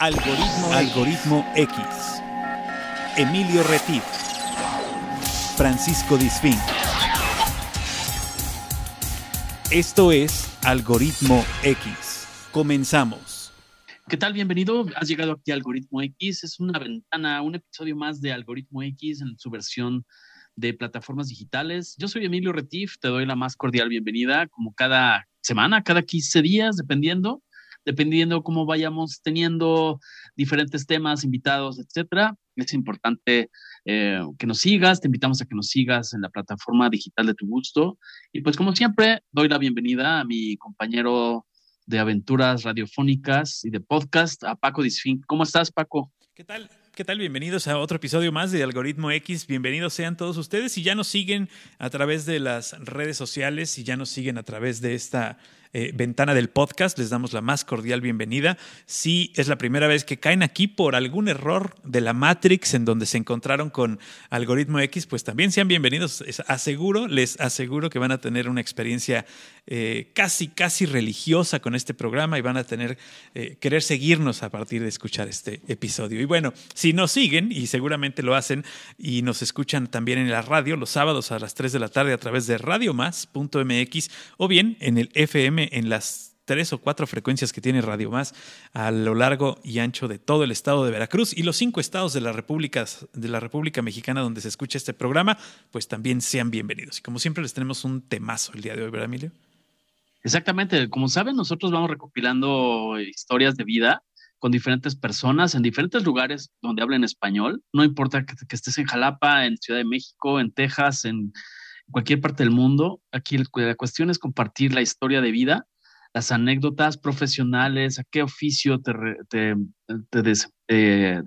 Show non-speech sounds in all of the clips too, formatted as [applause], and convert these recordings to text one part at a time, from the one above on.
Algoritmo, Algoritmo X. Emilio Retif. Francisco Disfín. Esto es Algoritmo X. Comenzamos. ¿Qué tal? Bienvenido. Has llegado aquí a Algoritmo X. Es una ventana, un episodio más de Algoritmo X en su versión de plataformas digitales. Yo soy Emilio Retif. Te doy la más cordial bienvenida, como cada semana, cada 15 días, dependiendo dependiendo cómo vayamos teniendo diferentes temas, invitados, etcétera. Es importante eh, que nos sigas, te invitamos a que nos sigas en la plataforma digital de tu gusto. Y pues como siempre, doy la bienvenida a mi compañero de aventuras radiofónicas y de podcast, a Paco Disfín. ¿Cómo estás, Paco? ¿Qué tal? ¿Qué tal? Bienvenidos a otro episodio más de Algoritmo X. Bienvenidos sean todos ustedes. Si ya nos siguen a través de las redes sociales, si ya nos siguen a través de esta eh, ventana del podcast. Les damos la más cordial bienvenida. Si es la primera vez que caen aquí por algún error de la Matrix en donde se encontraron con Algoritmo X, pues también sean bienvenidos. aseguro, les aseguro que van a tener una experiencia eh, casi, casi religiosa con este programa y van a tener, eh, querer seguirnos a partir de escuchar este episodio. Y bueno, si nos siguen, y seguramente lo hacen, y nos escuchan también en la radio los sábados a las 3 de la tarde a través de radiomás.mx o bien en el FM en las tres o cuatro frecuencias que tiene Radio Más a lo largo y ancho de todo el estado de Veracruz y los cinco estados de la República, de la República Mexicana donde se escucha este programa, pues también sean bienvenidos. Y como siempre les tenemos un temazo el día de hoy, ¿verdad, Emilio? Exactamente. Como saben, nosotros vamos recopilando historias de vida con diferentes personas en diferentes lugares donde hablen español. No importa que, que estés en Jalapa, en Ciudad de México, en Texas, en cualquier parte del mundo. Aquí la cuestión es compartir la historia de vida, las anécdotas profesionales, a qué oficio te, te, eh,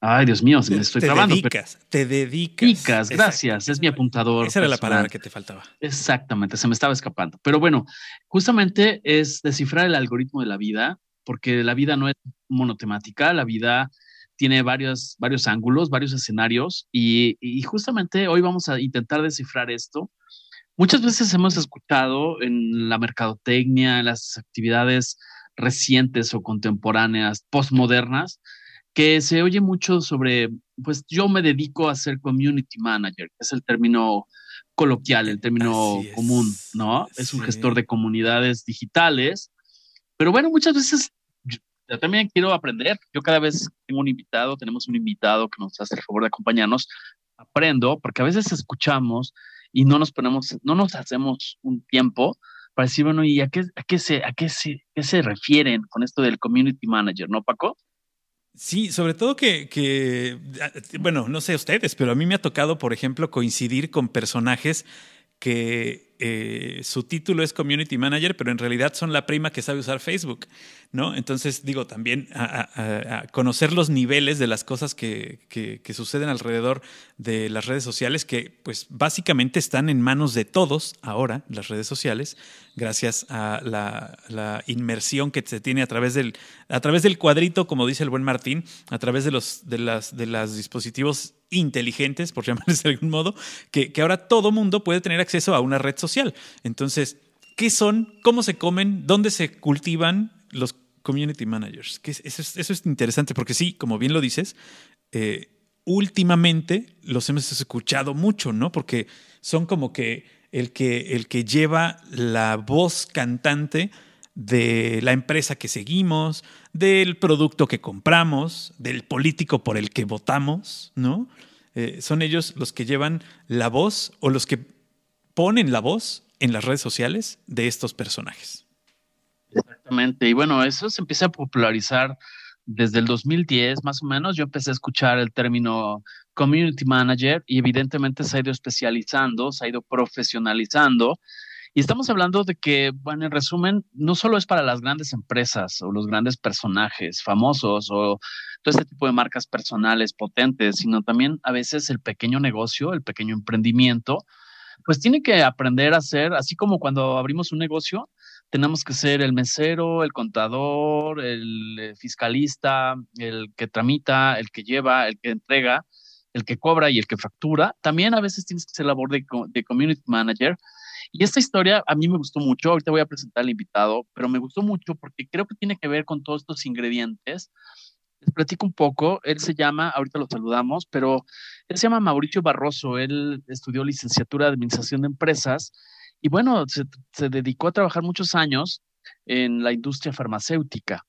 Ay, Dios mío, me estoy te Dedicas, te dedicas. gracias, es mi apuntador. Esa era la palabra que te faltaba. Exactamente, se me estaba escapando. Pero bueno, justamente es descifrar el algoritmo de la vida, porque la vida no es monotemática, la vida tiene varios, varios ángulos, varios escenarios y, justamente hoy vamos a intentar descifrar esto. Muchas veces hemos escuchado en la mercadotecnia, en las actividades recientes o contemporáneas, postmodernas, que se oye mucho sobre, pues yo me dedico a ser community manager, que es el término coloquial, el término común, ¿no? Es un gestor de comunidades digitales. Pero bueno, muchas veces también quiero aprender. Yo cada vez tengo un invitado, tenemos un invitado que nos hace el favor de acompañarnos. Aprendo, porque a veces escuchamos y no nos ponemos, no nos hacemos un tiempo para decir, bueno, ¿y a qué, a qué, se, a qué, se, qué se refieren con esto del community manager, no, Paco? Sí, sobre todo que, bueno, no sé ustedes, pero a mí me ha tocado, por ejemplo, coincidir con personajes que eh, su título es Community Manager, pero en realidad son la prima que sabe usar Facebook, ¿no? Entonces, digo, también conocer los niveles de las cosas que, que, suceden alrededor de las redes sociales, que pues básicamente están en manos de todos ahora, las redes sociales, gracias a la, inmersión que se tiene a través, del, a través del cuadrito, como dice el buen Martín, a través de los, de las, de los dispositivos inteligentes, por [laughs] llamarles de algún modo, que, que ahora todo mundo puede tener acceso a una red social. Entonces, ¿qué son? ¿Cómo se comen? ¿Dónde se cultivan los community managers? eso, es, interesante porque sí, como bien lo dices, eh, últimamente los hemos escuchado mucho, ¿no? Porque son como que el que, el que lleva la voz cantante de la empresa que seguimos, del producto que compramos, del político por el que votamos, ¿no? Eh, son ellos los que llevan la voz o los que ponen la voz en las redes sociales de estos personajes. Exactamente. Y bueno, eso se empieza a popularizar desde el 2010, más o menos. Yo empecé a escuchar el término community manager y evidentemente se ha ido especializando, se ha ido profesionalizando. Y estamos hablando de que, bueno, en resumen, no solo es para las grandes empresas o los grandes personajes famosos o todo este tipo de marcas personales potentes, sino también a veces el pequeño negocio, el pequeño emprendimiento, pues tiene que aprender a ser, así como cuando abrimos un negocio, tenemos que ser el mesero, el contador, el eh, fiscalista, el que tramita, el que lleva, el que entrega, el que cobra y el que factura. También a veces tienes que ser labor de, de community manager. Y esta historia a mí me gustó mucho, ahorita voy a presentar al invitado, pero me gustó mucho porque creo que tiene que ver con todos estos ingredientes. Les platico un poco, él se llama, ahorita lo saludamos, pero él se llama Mauricio Barroso, él estudió licenciatura de Administración de Empresas y bueno, se, dedicó a trabajar muchos años en la industria farmacéutica.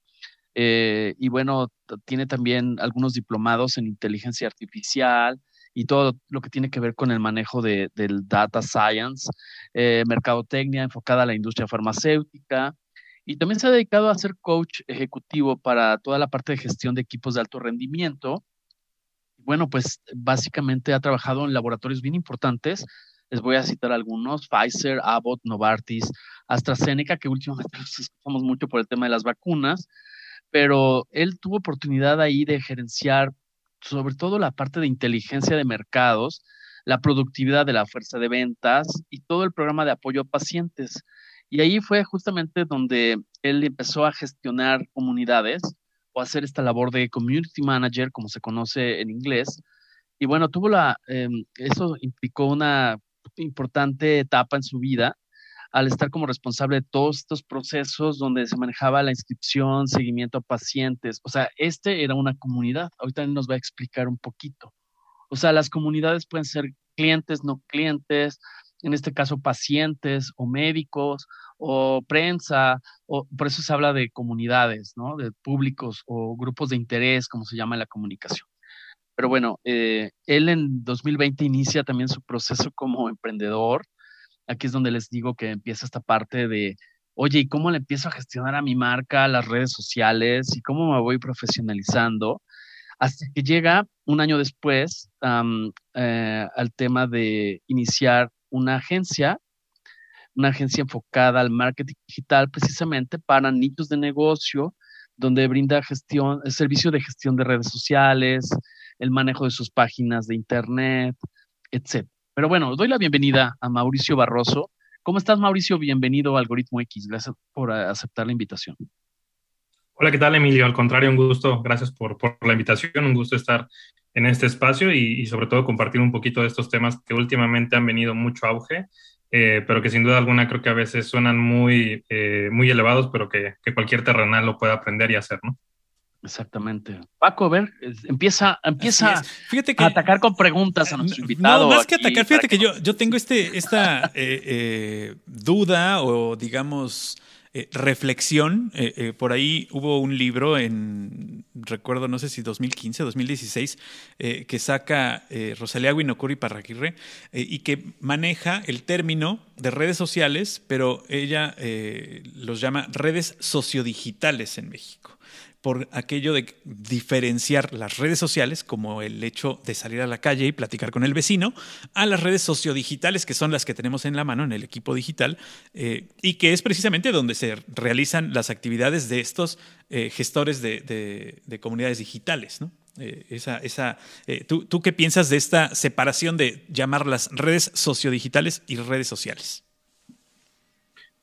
Eh, y bueno, tiene también algunos diplomados en inteligencia artificial y todo lo que tiene que ver con el manejo de, del data science, eh, mercadotecnia enfocada a la industria farmacéutica. Y también se ha dedicado a ser coach ejecutivo para toda la parte de gestión de equipos de alto rendimiento. Bueno, pues básicamente ha trabajado en laboratorios bien importantes. Les voy a citar algunos, Pfizer, Abbott, Novartis, AstraZeneca, que últimamente [laughs] los escuchamos mucho por el tema de las vacunas, pero él tuvo oportunidad ahí de gerenciar sobre todo la parte de inteligencia de mercados, la productividad de la fuerza de ventas y todo el programa de apoyo a pacientes. Y ahí fue justamente donde él empezó a gestionar comunidades o hacer esta labor de community manager, como se conoce en inglés. Y bueno, tuvo la, em, eso implicó una importante etapa en su vida al estar como responsable de todos estos procesos donde se manejaba la inscripción, seguimiento a pacientes. O sea, este era una comunidad. Ahorita él nos va a explicar un poquito. O sea, las comunidades pueden ser clientes, no clientes, en este caso pacientes o médicos o prensa, o por eso se habla de comunidades, ¿no? De públicos o grupos de interés, como se llama en la comunicación. Pero bueno, eh, él en 2020 inicia también su proceso como emprendedor aquí es donde les digo que empieza esta parte de, oye, ¿y cómo le empiezo a gestionar a mi marca, las redes sociales y cómo me voy profesionalizando? Hasta que llega un año después eh, al tema de iniciar una agencia, una agencia enfocada al marketing digital precisamente para nichos de negocio, donde brinda gestión, el servicio de gestión de redes sociales, el manejo de sus páginas de internet, etc. Pero bueno, doy la bienvenida a Mauricio Barroso. ¿Cómo estás, Mauricio? Bienvenido a Algoritmo X. Gracias por aceptar la invitación. Hola, ¿qué tal, Emilio? Al contrario, un gusto. Gracias por, la invitación. Un gusto estar en este espacio y, sobre todo compartir un poquito de estos temas que últimamente han venido mucho auge, eh, pero que sin duda alguna creo que a veces suenan muy, eh, muy elevados, pero que, que cualquier terrenal lo puede aprender y hacer, ¿no? Exactamente. Paco, a ver, empieza, empieza fíjate que, a atacar con preguntas a nuestro invitado. No, más que atacar, fíjate que, yo, yo tengo este, [laughs] esta eh, eh, duda o digamos eh, reflexión. por ahí hubo un libro en, recuerdo, no sé si 2015, 2016, que saca Rosalía Guinocuri Parraquirre y que maneja el término de redes sociales, pero ella los llama redes sociodigitales en México por aquello de diferenciar las redes sociales, como el hecho de salir a la calle y platicar con el vecino, a las redes sociodigitales, que son las que tenemos en la mano en el equipo digital, eh, y que es precisamente donde se realizan las actividades de estos eh, gestores de, comunidades digitales. Eh, esa, esa, ¿tú, ¿Tú qué piensas de esta separación de llamar las redes sociodigitales y redes sociales?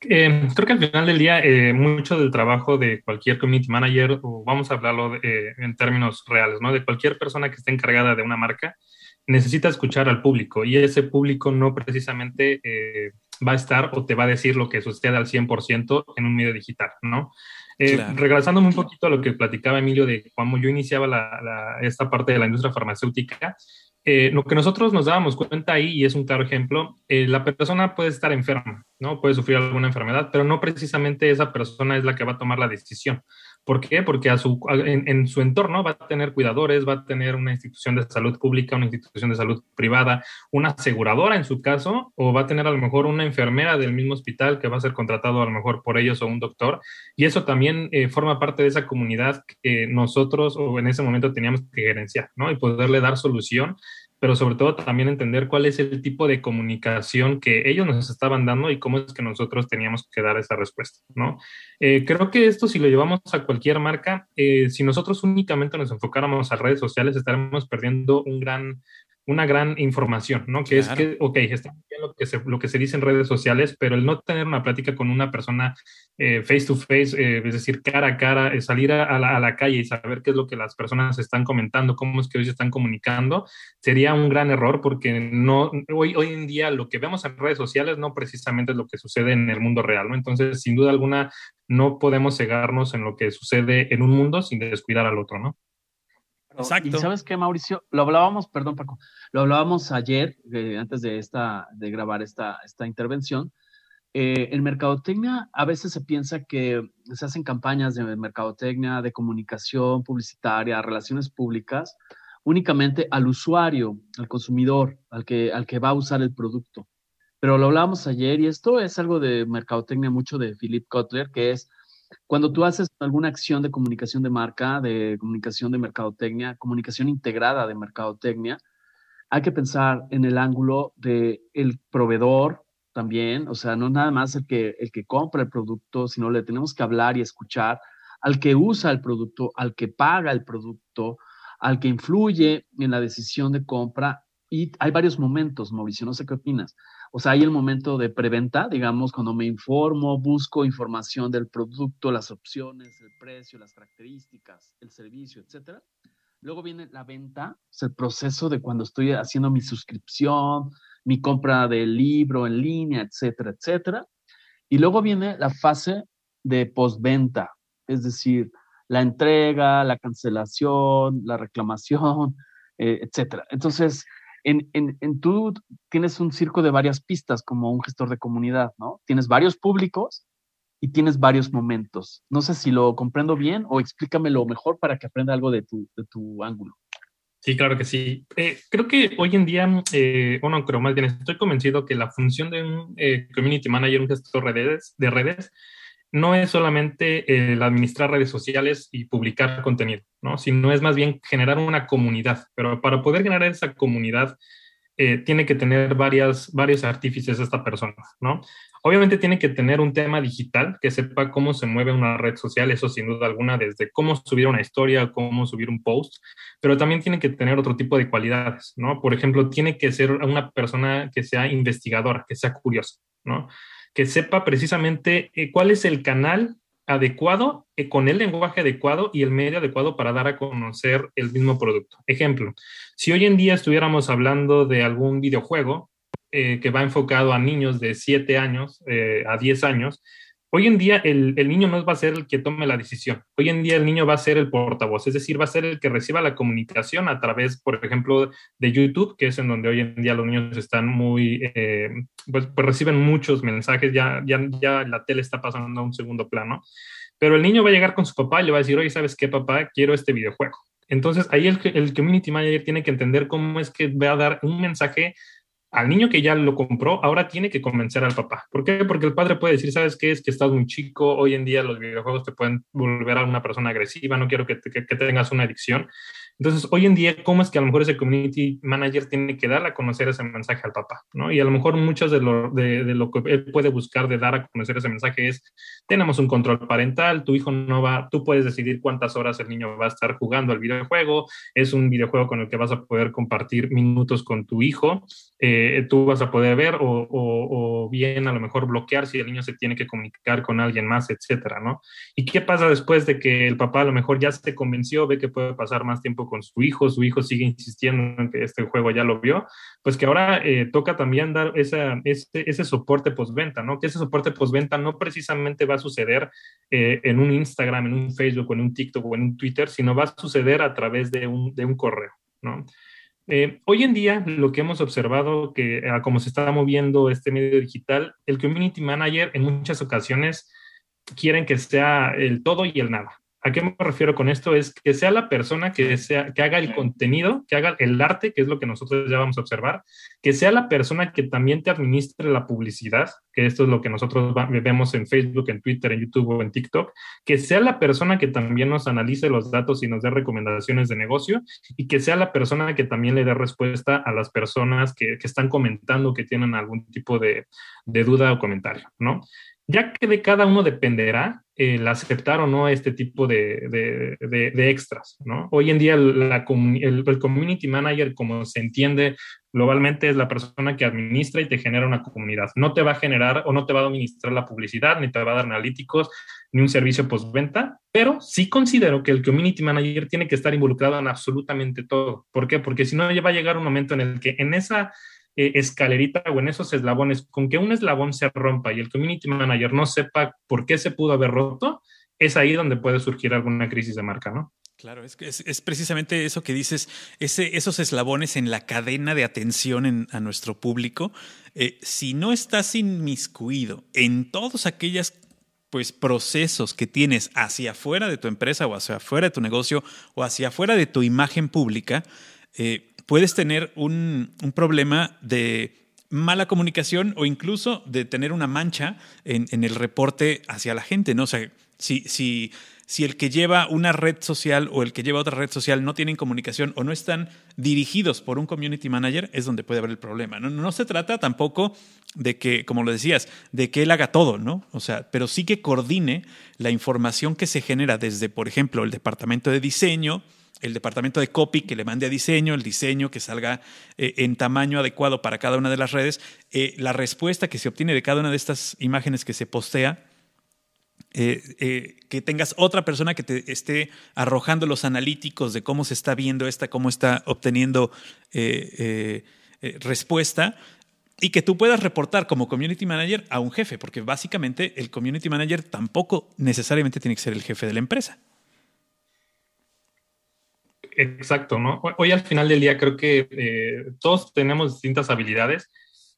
Eh, creo que al final del día, eh, mucho del trabajo de cualquier community manager, o vamos a hablarlo eh, en términos reales, ¿no? De cualquier persona que esté encargada de una marca, necesita escuchar al público y ese público no precisamente va a estar o te va a decir lo que sucede al 100% en un medio digital, ¿no? Regresándome un poquito a lo que platicaba Emilio de cuando yo iniciaba esta parte de la industria farmacéutica, eh, lo que nosotros nos dábamos cuenta ahí, y es un claro ejemplo, eh, la persona puede estar enferma, ¿no? Puede sufrir alguna enfermedad, pero no precisamente esa persona es la que va a tomar la decisión. ¿Por qué? Porque en, su entorno va a tener cuidadores, va a tener una institución de salud pública, una institución de salud privada, una aseguradora en su caso, o va a tener a lo mejor una enfermera del mismo hospital que va a ser contratado a lo mejor por ellos o un doctor. Y eso también eh, forma parte de esa comunidad que nosotros o en ese momento teníamos que gerenciar, ¿no? Y poderle dar solución pero sobre todo también entender cuál es el tipo de comunicación que ellos nos estaban dando y cómo es que nosotros teníamos que dar esa respuesta, ¿no? Eh, creo que esto si lo llevamos a cualquier marca, eh, si nosotros únicamente nos enfocáramos a redes sociales, estaremos perdiendo un gran una gran información, ¿no? Que es que, ok, está bien lo que, se, lo que se dice en redes sociales, pero el no tener una plática con una persona eh, face to face, eh, es decir, cara a cara, eh, salir a, la, calle y saber qué es lo que las personas están comentando, cómo es que hoy se están comunicando, sería un gran error porque no, hoy, hoy en día lo que vemos en redes sociales no precisamente es lo que sucede en el mundo real, ¿no? Entonces, sin duda alguna, no podemos cegarnos en lo que sucede en un mundo sin descuidar al otro, ¿no? Y sabes qué, Mauricio, lo hablábamos, perdón, Paco, lo hablábamos ayer, eh, antes de, esta, de grabar esta, esta intervención. Eh, en mercadotecnia a veces se piensa que se hacen campañas de mercadotecnia, de comunicación publicitaria, relaciones públicas, únicamente al usuario, al consumidor, al que, al que va a usar el producto. Pero lo hablábamos ayer y esto es algo de mercadotecnia mucho de Philip Kotler, que es cuando tú haces alguna acción de comunicación de marca, de comunicación de mercadotecnia, comunicación integrada de mercadotecnia, hay que pensar en el ángulo del el proveedor también, o sea, no nada más el que, el que compra el producto, sino le tenemos que hablar y escuchar al que usa el producto, al que paga el producto, al que influye en la decisión de compra. Y hay varios momentos, Mauricio, no sé qué opinas. O sea, hay el momento de preventa, digamos, cuando me informo, busco información del producto, las opciones, el precio, las características, el servicio, etcétera. Luego viene la venta, es el proceso de cuando estoy haciendo mi suscripción, mi compra del libro en línea, etcétera, etcétera. Y luego viene la fase de postventa, es decir, la entrega, la cancelación, la reclamación, [laughs] eh, etcétera. Entonces, en, en, en, tú tienes un circo de varias pistas como un gestor de comunidad, ¿no? Tienes varios públicos y tienes varios momentos. No sé si lo comprendo bien o explícamelo mejor para que aprenda algo de tu, de tu ángulo. Sí, claro que sí. Eh, creo que hoy en día, eh, bueno, creo más bien, estoy convencido que la función de un eh, community manager, un gestor de redes, de redes no es solamente el administrar redes sociales y publicar contenido, ¿no? sino es más bien generar una comunidad. Pero para poder generar esa comunidad, eh, tiene que tener varias, varios artífices esta persona, ¿no? Obviamente tiene que tener un tema digital, que sepa cómo se mueve una red social, eso sin duda alguna, desde cómo subir una historia, cómo subir un post, pero también tiene que tener otro tipo de cualidades, ¿no? Por ejemplo, tiene que ser una persona que sea investigadora, que sea curiosa, ¿no? Que sepa precisamente eh, cuál es el canal adecuado, eh, con el lenguaje adecuado y el medio adecuado para dar a conocer el mismo producto. Ejemplo, si hoy en día estuviéramos hablando de algún videojuego eh, que va enfocado a niños de 7 años a 10 años, Hoy en día el, niño no va a ser el que tome la decisión. Hoy en día el niño va a ser el portavoz, es decir, va a ser el que reciba la comunicación a través, por ejemplo, de YouTube, que es en donde hoy en día los niños están muy, eh, pues, pues, reciben muchos mensajes, ya, ya, ya la tele está pasando a un segundo plano. Pero el niño va a llegar con su papá y le va a decir, oye, ¿sabes qué, papá? Quiero este videojuego. Entonces ahí el, el community manager tiene que entender cómo es que va a dar un mensaje al niño que ya lo compró, ahora tiene que convencer al papá. ¿Por qué? Porque el padre puede decir, ¿sabes qué? Es que estás muy chico, hoy en día los videojuegos te pueden volver a una persona agresiva, no quiero que, que tengas una adicción. Entonces, hoy en día, ¿cómo es que a lo mejor ese community manager tiene que dar a conocer ese mensaje al papá? ¿no? Y a lo mejor muchas de lo, de, lo que él puede buscar de dar a conocer ese mensaje es, tenemos un control parental, tu hijo no va, tú puedes decidir cuántas horas el niño va a estar jugando al videojuego, es un videojuego con el que vas a poder compartir minutos con tu hijo, eh, tú vas a poder ver o, o, bien a lo mejor bloquear si el niño se tiene que comunicar con alguien más, etcétera, ¿no? ¿Y qué pasa después de que el papá a lo mejor ya se convenció, ve que puede pasar más tiempo con su hijo, su hijo sigue insistiendo en que este juego ya lo vio, pues que ahora eh, toca también dar ese, ese soporte postventa, ¿no? Que ese soporte postventa no precisamente va a suceder eh, en un Instagram, en un Facebook, en un TikTok o en un Twitter, sino va a suceder a través de un, de un correo, ¿no? Eh, hoy en día, lo que hemos observado, que como se está moviendo este medio digital, el community manager en muchas ocasiones quieren que sea el todo y el nada. ¿A qué me refiero con esto? Es que sea la persona que, sea, que haga el contenido, que haga el arte, que es lo que nosotros ya vamos a observar, que sea la persona que también te administre la publicidad, que esto es lo que nosotros vemos en Facebook, en Twitter, en YouTube o en TikTok, que sea la persona que también nos analice los datos y nos dé recomendaciones de negocio y que sea la persona que también le dé respuesta a las personas que, que están comentando, que tienen algún tipo de, de duda o comentario, ¿no? Ya que de cada uno dependerá el aceptar o no este tipo de, extras, ¿no? Hoy en día el, el, community manager, como se entiende globalmente, es la persona que administra y te genera una comunidad. No te va a generar o no te va a administrar la publicidad, ni te va a dar analíticos, ni un servicio postventa, pero sí considero que el community manager tiene que estar involucrado en absolutamente todo. ¿Por qué? Porque si no, ya va a llegar un momento en el que en esa eh, escalerita o en esos eslabones, con que un eslabón se rompa y el community manager no sepa por qué se pudo haber roto, es ahí donde puede surgir alguna crisis de marca, ¿no? Claro, es, es, precisamente eso que dices, ese, esos eslabones en la cadena de atención a nuestro público. Eh, si no estás inmiscuido en todos aquellos pues, procesos que tienes hacia afuera de tu empresa o hacia afuera de tu negocio o hacia afuera de tu imagen pública, eh, puedes tener un, problema de mala comunicación o incluso de tener una mancha en, el reporte hacia la gente, ¿no? O sea, si, si, si el que lleva una red social o el que lleva otra red social no tienen comunicación o no están dirigidos por un community manager, es donde puede haber el problema. No, no se trata tampoco de que, como lo decías, de que él haga todo, ¿no? O sea, pero sí que coordine la información que se genera desde, por ejemplo, el departamento de diseño, el departamento de copy que le mande a diseño, el diseño que salga eh, en tamaño adecuado para cada una de las redes, eh, la respuesta que se obtiene de cada una de estas imágenes que se postea, eh, que tengas otra persona que te esté arrojando los analíticos de cómo se está viendo esta, cómo está obteniendo respuesta, y que tú puedas reportar como community manager a un jefe, porque básicamente el community manager tampoco necesariamente tiene que ser el jefe de la empresa. Exacto, ¿no? Hoy al final del día creo que eh, todos tenemos distintas habilidades,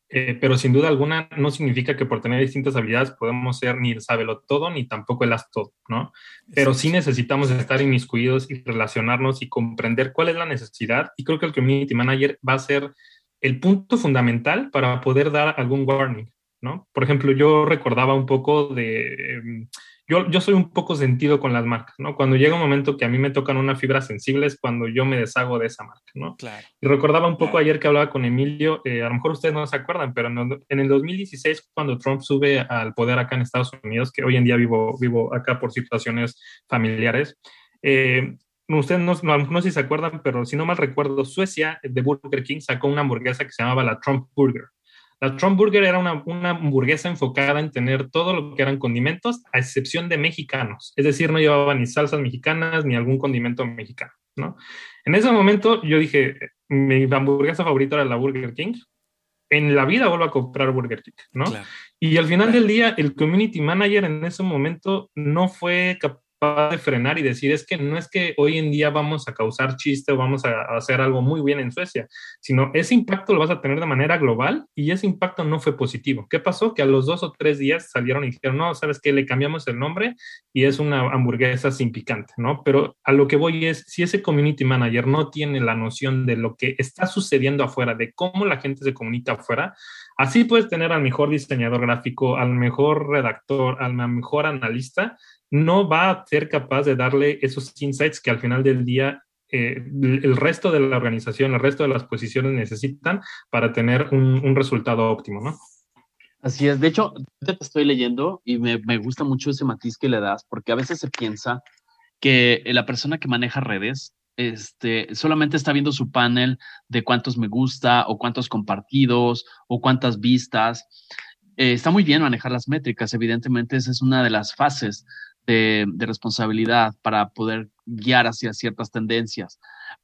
eh, pero sin duda alguna no significa que por tener distintas habilidades podemos ser ni el sábelo todo ni tampoco el as todo, ¿no? Pero sí necesitamos estar inmiscuidos y relacionarnos y comprender cuál es la necesidad y creo que el community manager va a ser el punto fundamental para poder dar algún warning, ¿no? Por ejemplo, yo recordaba un poco de... Em, yo, yo soy un poco sentido con las marcas, ¿no? Cuando llega un momento que a mí me tocan una fibra sensible es cuando yo me deshago de esa marca, ¿no? Claro. Y recordaba un poco ayer que hablaba con Emilio, eh, a lo mejor ustedes no se acuerdan, pero en, el 2016, cuando Trump sube al poder acá en Estados Unidos, que hoy en día vivo, vivo acá por situaciones familiares, eh, ustedes no, no, no, sé si se acuerdan, pero si no mal recuerdo, Suecia de Burger King sacó una hamburguesa que se llamaba la Trump Burger. La Trump Burger era una, hamburguesa enfocada en tener todo lo que eran condimentos, a excepción de mexicanos. Es decir, no llevaba ni salsas mexicanas ni algún condimento mexicano, ¿no? En ese momento yo dije, mi hamburguesa favorita era la Burger King. En la vida vuelvo a comprar Burger King, ¿no? Y al final del día, el community manager en ese momento no fue capaz de frenar y decir es que no es que hoy en día vamos a causar chiste o vamos a, hacer algo muy bien en Suecia, sino ese impacto lo vas a tener de manera global y ese impacto no fue positivo. ¿Qué pasó? Que a los dos o tres días salieron y dijeron, no, sabes que le cambiamos el nombre y es una hamburguesa sin picante, ¿no? Pero a lo que voy es, si ese community manager no tiene la noción de lo que está sucediendo afuera, de cómo la gente se comunica afuera, así puedes tener al mejor diseñador gráfico, al mejor redactor, al mejor analista, no va a ser capaz de darle esos insights que al final del día eh, el resto de la organización, el resto de las posiciones necesitan para tener un, resultado óptimo, ¿no? Así es. De hecho, te estoy leyendo y me, gusta mucho ese matiz que le das, porque a veces se piensa que la persona que maneja redes este, solamente está viendo su panel de cuántos me gusta o cuántos compartidos o cuántas vistas. Eh, está muy bien manejar las métricas, evidentemente esa es una de las fases de, responsabilidad para poder guiar hacia ciertas tendencias.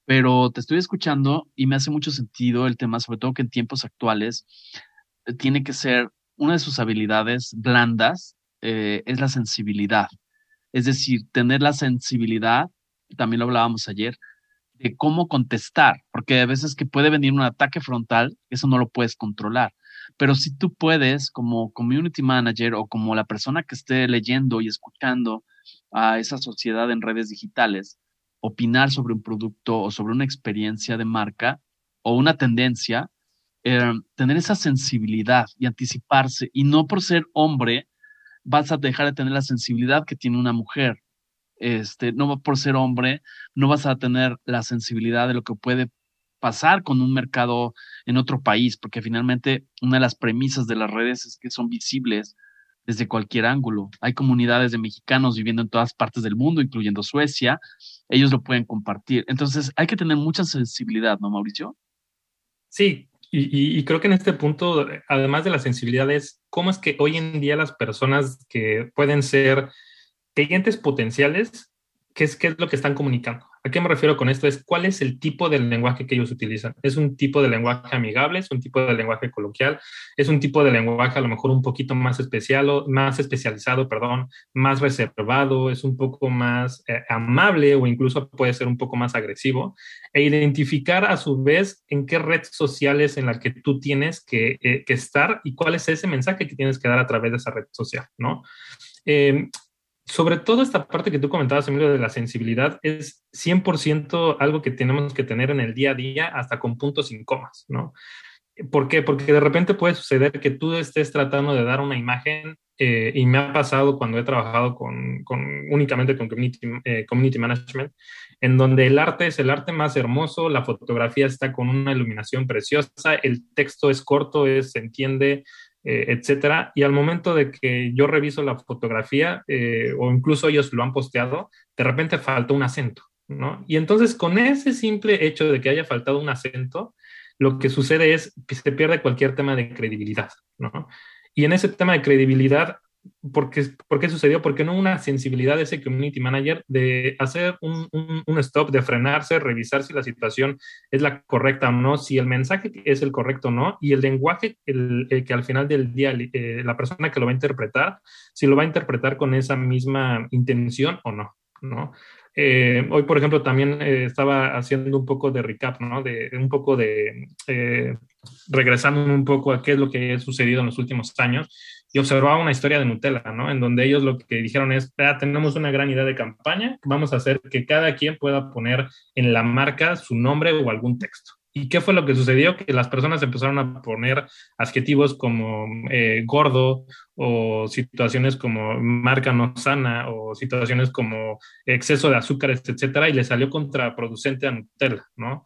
Pero te estoy escuchando y me hace mucho sentido el tema, sobre todo que en tiempos actuales eh, tiene que ser una de sus habilidades blandas, eh, es la sensibilidad. Es decir, tener la sensibilidad, también lo hablábamos ayer, de cómo contestar, porque a veces que puede venir un ataque frontal, eso no lo puedes controlar. Pero si tú puedes, como community manager o como la persona que esté leyendo y escuchando a esa sociedad en redes digitales, opinar sobre un producto o sobre una experiencia de marca o una tendencia, eh, tener esa sensibilidad y anticiparse. Y no por ser hombre vas a dejar de tener la sensibilidad que tiene una mujer. Este, no por ser hombre, no vas a tener la sensibilidad de lo que puede pasar con un mercado en otro país, porque finalmente una de las premisas de las redes es que son visibles desde cualquier ángulo. Hay comunidades de mexicanos viviendo en todas partes del mundo, incluyendo Suecia. Ellos lo pueden compartir. Entonces hay que tener mucha sensibilidad, ¿no, Mauricio? Sí, y, creo que en este punto, además de la sensibilidad, es cómo es que hoy en día las personas que pueden ser clientes potenciales, ¿qué es, qué es lo que están comunicando? ¿A qué me refiero con esto? Es cuál es el tipo de lenguaje que ellos utilizan. ¿Es un tipo de lenguaje amigable? ¿Es un tipo de lenguaje coloquial? ¿Es un tipo de lenguaje a lo mejor un poquito más especial, más especializado, perdón, más reservado? ¿Es un poco más eh, amable o incluso puede ser un poco más agresivo? E identificar a su vez en qué red social es en la que tú tienes que, eh, estar y cuál es ese mensaje que tienes que dar a través de esa red social, ¿no? Eh, sobre todo esta parte que tú comentabas, Emilio, de la sensibilidad, es 100% algo que tenemos que tener en el día a día, hasta con puntos y comas, ¿no? ¿Por qué? Porque de repente puede suceder que tú estés tratando de dar una imagen, eh, y me ha pasado cuando he trabajado con, únicamente con community, eh, community management, en donde el arte es el arte más hermoso, la fotografía está con una iluminación preciosa, el texto es corto, es, se entiende, eh, etcétera. Y al momento de que yo reviso la fotografía, eh, o incluso ellos lo han posteado, de repente faltó un acento, ¿no? Y entonces con ese simple hecho de que haya faltado un acento, lo que sucede es que se pierde cualquier tema de credibilidad, ¿no? Y en ese tema de credibilidad, ¿Por qué, ¿Por qué, sucedió? Porque no una sensibilidad de ese community manager de hacer un, un, stop, de frenarse, revisar si la situación es la correcta o no, si el mensaje es el correcto o no, y el lenguaje el, que al final del día eh, la persona que lo va a interpretar, si lo va a interpretar con esa misma intención o no, ¿no? Eh, hoy, por ejemplo, también eh, estaba haciendo un poco de recap, ¿no? De, un poco de, regresando un poco a qué es lo que ha sucedido en los últimos años y observaba una historia de Nutella, ¿no? En donde ellos lo que dijeron es, tenemos una gran idea de campaña, vamos a hacer que cada quien pueda poner en la marca su nombre o algún texto. ¿Y qué fue lo que sucedió? Que las personas empezaron a poner adjetivos como eh, gordo o situaciones como marca no sana o situaciones como exceso de azúcares, etcétera, y le salió contraproducente a Nutella, ¿no?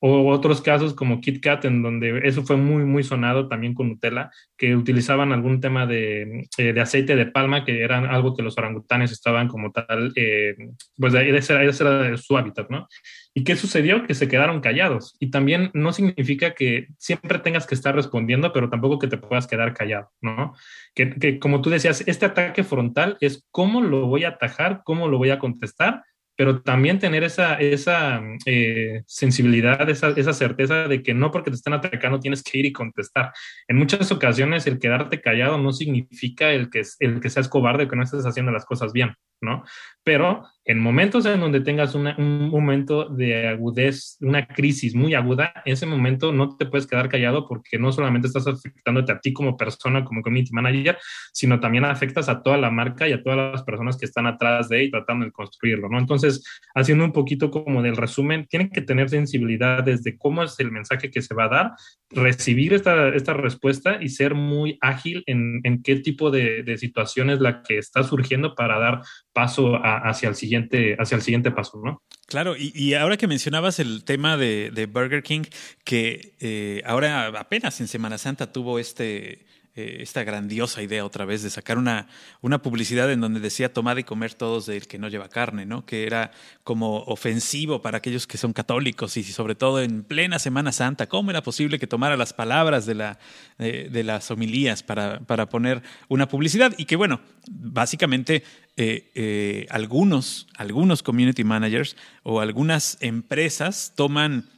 O otros casos como KitKat, en donde eso fue muy, muy sonado también con Nutella, que utilizaban algún tema de, eh, de aceite de palma, que era algo que los orangutanes estaban como tal, eh, pues ese era, ese era su hábitat, ¿no? ¿Y qué sucedió? Que se quedaron callados. Y también no significa que siempre tengas que estar respondiendo, pero tampoco que te puedas quedar callado, ¿no? Que, que como tú decías, este ataque frontal es cómo lo voy a atajar, cómo lo voy a contestar pero también tener esa, esa eh, sensibilidad, esa, esa, certeza de que no porque te estén atacando tienes que ir y contestar. En muchas ocasiones el quedarte callado no significa el que, el que seas cobarde o que no estés haciendo las cosas bien, ¿no? Pero en momentos en donde tengas un momento de agudez, una crisis muy aguda, ese momento no te puedes quedar callado porque no solamente estás afectándote a ti como persona, como community manager, sino también afectas a toda la marca y a todas las personas que están atrás de él tratando de construirlo, ¿no? Entonces, haciendo un poquito como del resumen, tienen que tener sensibilidad desde cómo es el mensaje que se va a dar, recibir esta, esta respuesta y ser muy ágil en, en qué tipo de, de situación es la que está surgiendo para dar paso hacia, el siguiente, hacia el siguiente paso, ¿no? Claro, y, ahora que mencionabas el tema de, Burger King, que eh, ahora apenas en Semana Santa tuvo este eh, esta grandiosa idea otra vez de sacar una, una publicidad en donde decía tomad y comer todos del que no lleva carne, ¿no? Que era como ofensivo para aquellos que son católicos y sobre todo en plena Semana Santa. ¿Cómo era posible que tomara las palabras de, la, de las homilías para, para, poner una publicidad? Y que bueno, básicamente eh, eh, algunos, algunos community managers o algunas empresas toman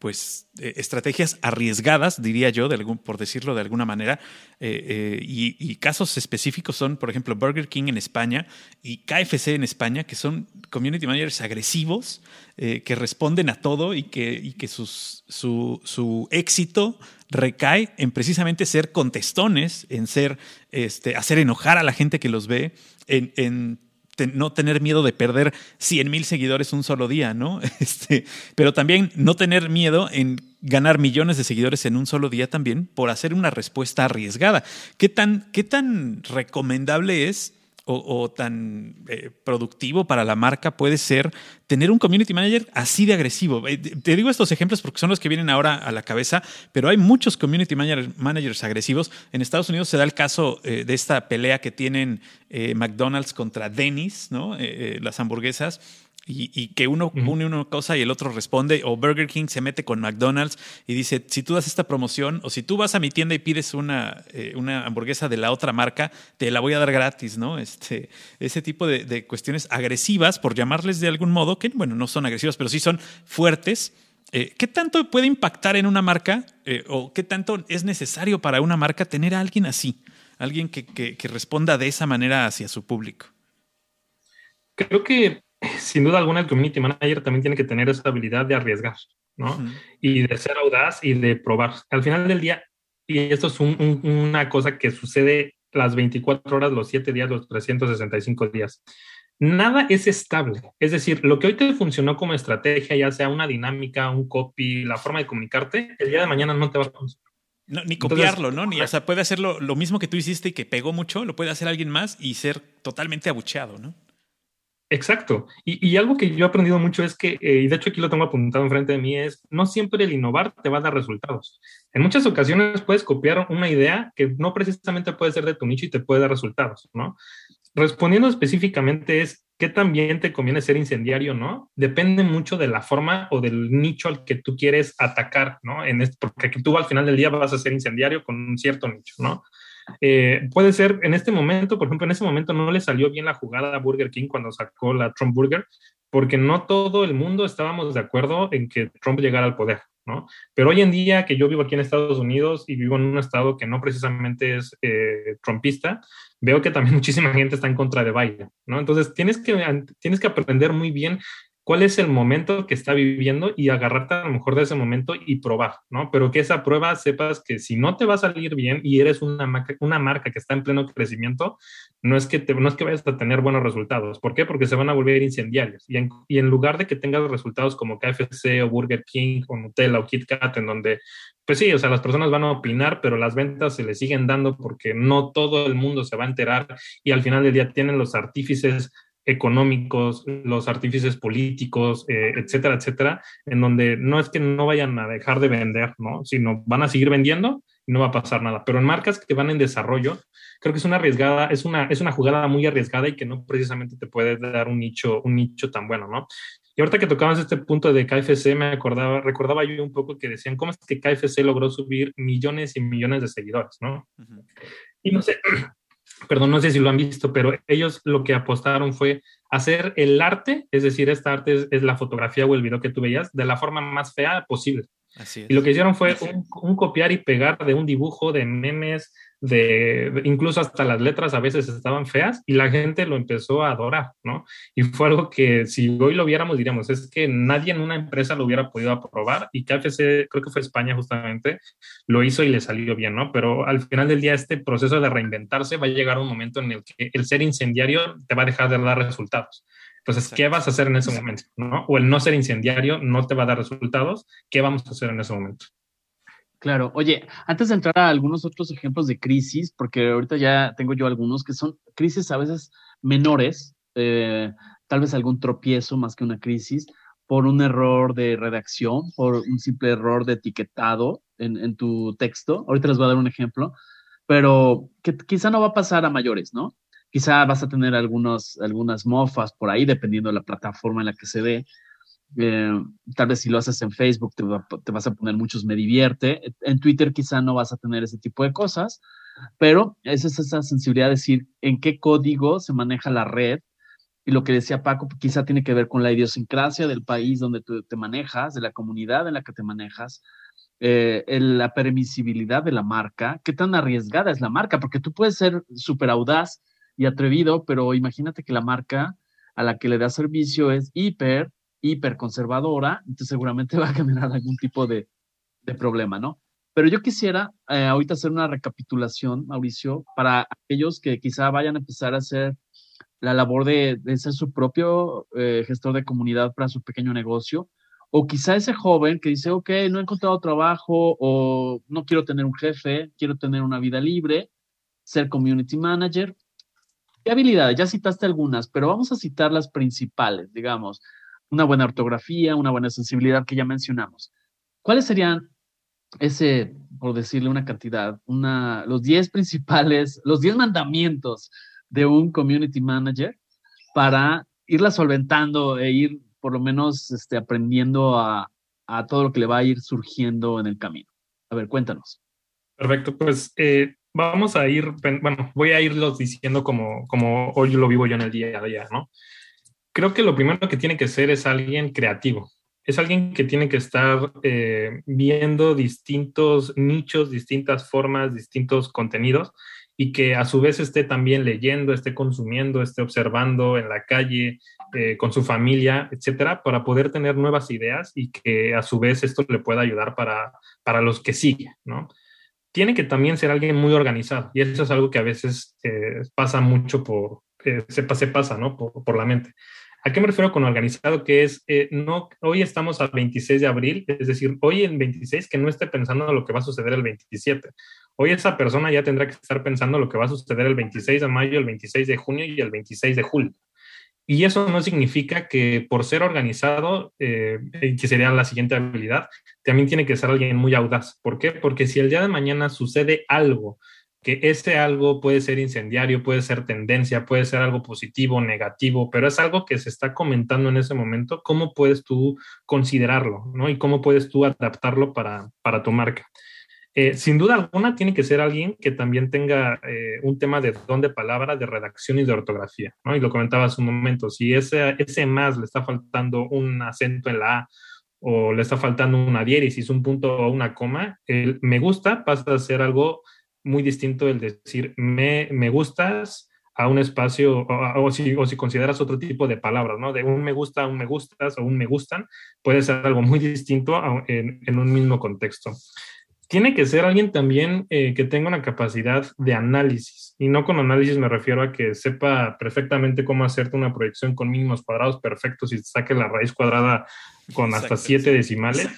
pues eh, estrategias arriesgadas, diría yo, por decirlo de alguna manera, eh, eh, y, casos específicos son, por ejemplo, Burger King en España y KFC en España, que son community managers agresivos, que responden a todo y que, sus, su, éxito recae en precisamente ser contestones, en ser, este, hacer enojar a la gente que los ve, en no tener miedo de perder 100 mil seguidores un solo día, ¿no? [laughs] Este, pero también no tener miedo en ganar millones de seguidores en un solo día también por hacer una respuesta arriesgada. ¿Qué tan, qué tan recomendable es o, tan eh, productivo para la marca puede ser tener un community manager así de agresivo. Eh, te digo estos ejemplos porque son los que vienen ahora a la cabeza, pero hay muchos community managers agresivos. En Estados Unidos se da el caso eh, de esta pelea que tienen McDonald's contra Denny's, ¿no? las hamburguesas y, que uno une una cosa y el otro responde, o Burger King se mete con McDonald's y dice, si tú das esta promoción, o si tú vas a mi tienda y pides una, eh, una hamburguesa de la otra marca, te la voy a dar gratis, ¿no? Este, ese tipo de, cuestiones agresivas, por llamarles de algún modo, que bueno, no son agresivas, pero sí son fuertes. Eh, ¿Qué tanto puede impactar en una marca eh, o qué tanto es necesario para una marca tener a alguien así? Alguien que, que responda de esa manera hacia su público. Creo que [laughs] sin duda alguna el community manager también tiene que tener esa habilidad de arriesgar, ¿no? Y de ser audaz y de probar. Al final del día, y esto es una cosa que sucede las 24 horas, los 7 días, los 365 días. Nada es estable. Es decir, lo que hoy te funcionó como estrategia, ya sea una dinámica, un copy, la forma de comunicarte, el día de mañana no te va a funcionar. ni copiarlo, ¿no? Ni, o sea, puede hacerlo lo mismo que tú hiciste y que pegó mucho, lo puede hacer alguien más y ser totalmente abucheado, ¿no? Exacto. Y, algo que yo he aprendido mucho es que, eh, y de hecho aquí lo tengo apuntado enfrente de mí, es no siempre el innovar te va a dar resultados. En muchas ocasiones puedes copiar una idea que no precisamente puede ser de tu nicho y te puede dar resultados, ¿no? Respondiendo específicamente es qué también te conviene ser incendiario, ¿no? Depende mucho de la forma o del nicho al que tú quieres atacar, ¿no? En este, porque tú al final del día vas a ser incendiario con un cierto nicho, ¿no? Eh, puede ser en este momento, por ejemplo, en ese momento no le salió bien la jugada a Burger King cuando sacó la Trump Burger, porque no todo el mundo estábamos de acuerdo en que Trump llegara al poder, ¿no? Pero hoy en día que yo vivo aquí en Estados Unidos y vivo en un estado que no precisamente es eh, trumpista, veo que también [laughs] muchísima gente está en contra de Biden, ¿no? Entonces tienes que, tienes que aprender muy bien cuál es el momento que está viviendo y agarrarte a lo mejor de ese momento y probar, ¿no? Pero que esa prueba sepas que si no te va a salir bien y eres una marca, una marca que está en pleno crecimiento, no es, que te, no es que vayas a tener buenos resultados. ¿Por qué? Porque se van a volver incendiarios. Y en, y en lugar de que tengas resultados como KFC o Burger King o Nutella o Kit Kat, en donde, pues sí, o sea, las personas van a opinar, pero las ventas se les siguen dando porque no todo el mundo se va a enterar y al final del día tienen los artífices económicos, los artífices políticos, eh, etcétera, etcétera, en donde no es que no vayan a dejar de vender, ¿no? Sino van a seguir vendiendo y no va a pasar nada. Pero en marcas que van en desarrollo, creo que es una arriesgada, es una, es una jugada muy arriesgada y que no precisamente te puede dar un nicho, un nicho tan bueno, ¿no? Y ahorita que tocabas este punto de KFC, me acordaba, recordaba yo un poco que decían, ¿cómo es que KFC logró subir millones y millones de seguidores, ¿no? Y no sé, [clears throat] perdón, no sé si lo han visto, pero ellos lo que apostaron fue hacer el arte, es decir, esta arte es, la fotografía o el video que tú veías, de la forma más fea posible. Y lo que hicieron fue un, copiar y pegar de un dibujo, de memes, de incluso hasta las letras a veces estaban feas y la gente lo empezó a adorar, ¿no? Y fue algo que si hoy lo viéramos diríamos, es que nadie en una empresa lo hubiera podido aprobar y KFC, creo que fue España justamente, lo hizo y le salió bien, ¿no? Pero al final del día este proceso de reinventarse va a llegar a un momento en el que el ser incendiario te va a dejar de dar resultados. Entonces, ¿qué vas a hacer en ese momento? ¿no? O el no ser incendiario no te va a dar resultados. ¿Qué vamos a hacer en ese momento? Claro, oye, antes de entrar a algunos otros ejemplos de crisis, porque ahorita ya tengo yo algunos que son crisis a veces menores, eh, tal vez algún tropiezo más que una crisis, por un error de redacción, por un simple error de etiquetado en, tu texto. Ahorita les voy a dar un ejemplo, pero que quizá no va a pasar a mayores, ¿no? Quizá vas a tener algunos, algunas mofas por ahí, dependiendo de la plataforma en la que se dé, eh, tal vez si lo haces en Facebook te, vas a poner muchos me divierte. En Twitter quizá no vas a tener ese tipo de cosas, pero esa es esa sensibilidad de decir en qué código se maneja la red. Y lo que decía Paco, quizá tiene que ver con la idiosincrasia del país donde tú te manejas, de la comunidad en la que te manejas, eh, la permisibilidad de la marca, qué tan arriesgada es la marca, porque tú puedes ser súper audaz y atrevido, pero imagínate que la marca a la que le das servicio es hiper hiperconservadora, entonces seguramente [laughs] va a generar algún tipo de, problema, ¿no? Pero yo quisiera eh, ahorita hacer una recapitulación, Mauricio, para aquellos que quizá vayan a empezar a hacer la labor de, ser su propio eh, gestor de comunidad para su pequeño negocio, o quizá ese joven que dice, ok, no he encontrado trabajo o no quiero tener un jefe, quiero tener una vida libre, ser community manager. ¿Qué habilidades? Ya citaste algunas, pero vamos a citar las principales, digamos, una buena ortografía, una buena sensibilidad que ya mencionamos. ¿Cuáles serían ese, por decirle una cantidad, una, los 10 [laughs] principales, los 10 mandamientos de un community manager para irla solventando e ir por lo menos este, aprendiendo a, a todo lo que le va a ir surgiendo en el camino? A ver, cuéntanos. Perfecto, pues eh, vamos a ir, bueno, voy a irlos diciendo como, como hoy lo vivo yo en el día a día, ¿no? Creo que lo primero que tiene que ser es alguien creativo. Es alguien que tiene que estar eh, viendo distintos nichos, distintas formas, distintos contenidos y que a su vez esté también leyendo, esté consumiendo, esté observando en la calle, eh, con su familia, etcétera, para poder tener nuevas ideas y que a su vez esto le pueda ayudar para, para los que siguen, ¿no? tiene que también ser alguien muy organizado y eso es algo que a veces eh, pasa mucho por, eh, se, pasa, ¿no? Por, la mente. ¿A qué me refiero con organizado? Que es, eh, no, hoy estamos a 26 de abril, es decir, hoy en 26 que no esté pensando en lo que va a suceder el 27. Hoy esa persona ya tendrá que estar pensando lo que va a suceder el 26 de mayo, el 26 de junio y el 26 de julio. Y eso no significa que por ser organizado, eh, que sería la siguiente habilidad, también tiene que ser alguien muy audaz. ¿Por qué? Porque si el día de mañana sucede algo, que ese algo puede ser incendiario, puede ser tendencia, puede ser algo positivo, negativo, pero es algo que se está comentando en ese momento, ¿cómo puedes tú considerarlo? ¿no? Y cómo puedes tú adaptarlo para, para tu marca. Eh, sin duda alguna, tiene que ser alguien que también tenga eh, un tema de don de palabra, de redacción y de ortografía, ¿no? Y lo comentaba hace un momento, si ese, ese más le está faltando un acento en la A o le está faltando una diéresis, un punto o una coma, el me gusta pasa a ser algo muy distinto el decir me, me gustas a un espacio, o, si, o, si, consideras otro tipo de palabras, ¿no? De un me gusta, un me gustas o un me gustan, puede ser algo muy distinto en, en un mismo contexto tiene que ser alguien también eh, que tenga una capacidad de análisis. Y no con análisis me refiero a que sepa perfectamente cómo hacerte una proyección con mínimos cuadrados perfectos y saque la raíz cuadrada con hasta siete decimales,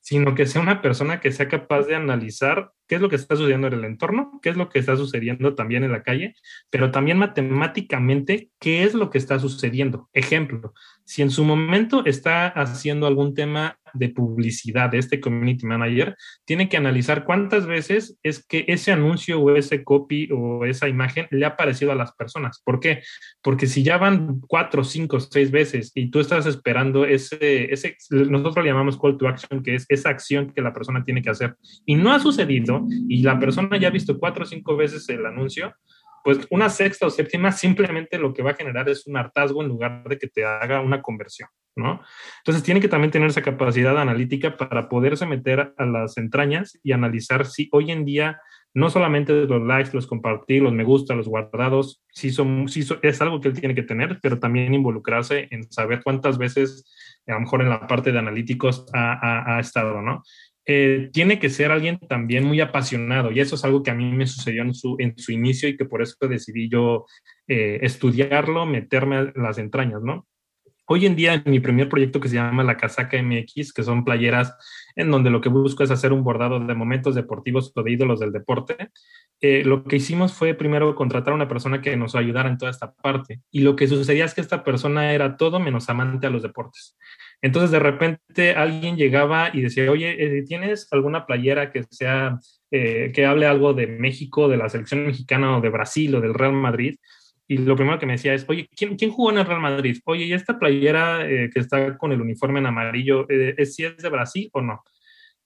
sino que sea una persona que sea capaz de analizar qué es lo que está sucediendo en el entorno, qué es lo que está sucediendo también en la calle, pero también matemáticamente qué es lo que está sucediendo. Ejemplo, si en su momento está haciendo algún tema de publicidad de este community manager, tiene que analizar cuántas veces es que ese anuncio o ese copy o esa imagen le ha parecido a las personas. ¿Por qué? Porque si ya van cuatro, cinco, seis veces y tú estás esperando ese, ese, nosotros le llamamos call to action, que es esa acción que la persona tiene que hacer y no ha sucedido y la persona ya ha visto cuatro o cinco veces el anuncio, pues una sexta o séptima simplemente lo que va a generar es un hartazgo en lugar de que te haga una conversión, ¿no? Entonces tiene que también tener esa capacidad analítica para poderse meter a las entrañas y analizar si hoy en día no solamente los likes, los compartir, los me gusta, los guardados, sí son, sí es algo que él tiene que tener, pero también involucrarse en saber cuántas veces, a lo mejor en la parte de analíticos, ha, ha estado, ¿no? Eh, tiene que ser alguien también muy apasionado y eso es algo que a mí me sucedió en su, en su inicio y que por eso decidí yo eh, estudiarlo, meterme a las entrañas, ¿no? Hoy en día, en mi primer proyecto que se llama La Casaca MX, que son playeras en donde lo que busco es hacer un bordado de momentos deportivos o de ídolos del deporte, eh, lo que hicimos fue primero contratar a una persona que nos ayudara en toda esta parte. Y lo que sucedía es que esta persona era todo menos amante a los deportes. Entonces de repente alguien llegaba y decía, oye, eh, ¿tienes alguna playera que sea, eh, que hable algo de México, de la selección mexicana o de Brasil o del Real Madrid? Y lo primero que me decía es, oye, ¿quién, quién jugó en el Real Madrid? Oye, ¿y esta playera eh, que está con el uniforme en amarillo, ¿es, si es de Brasil o no?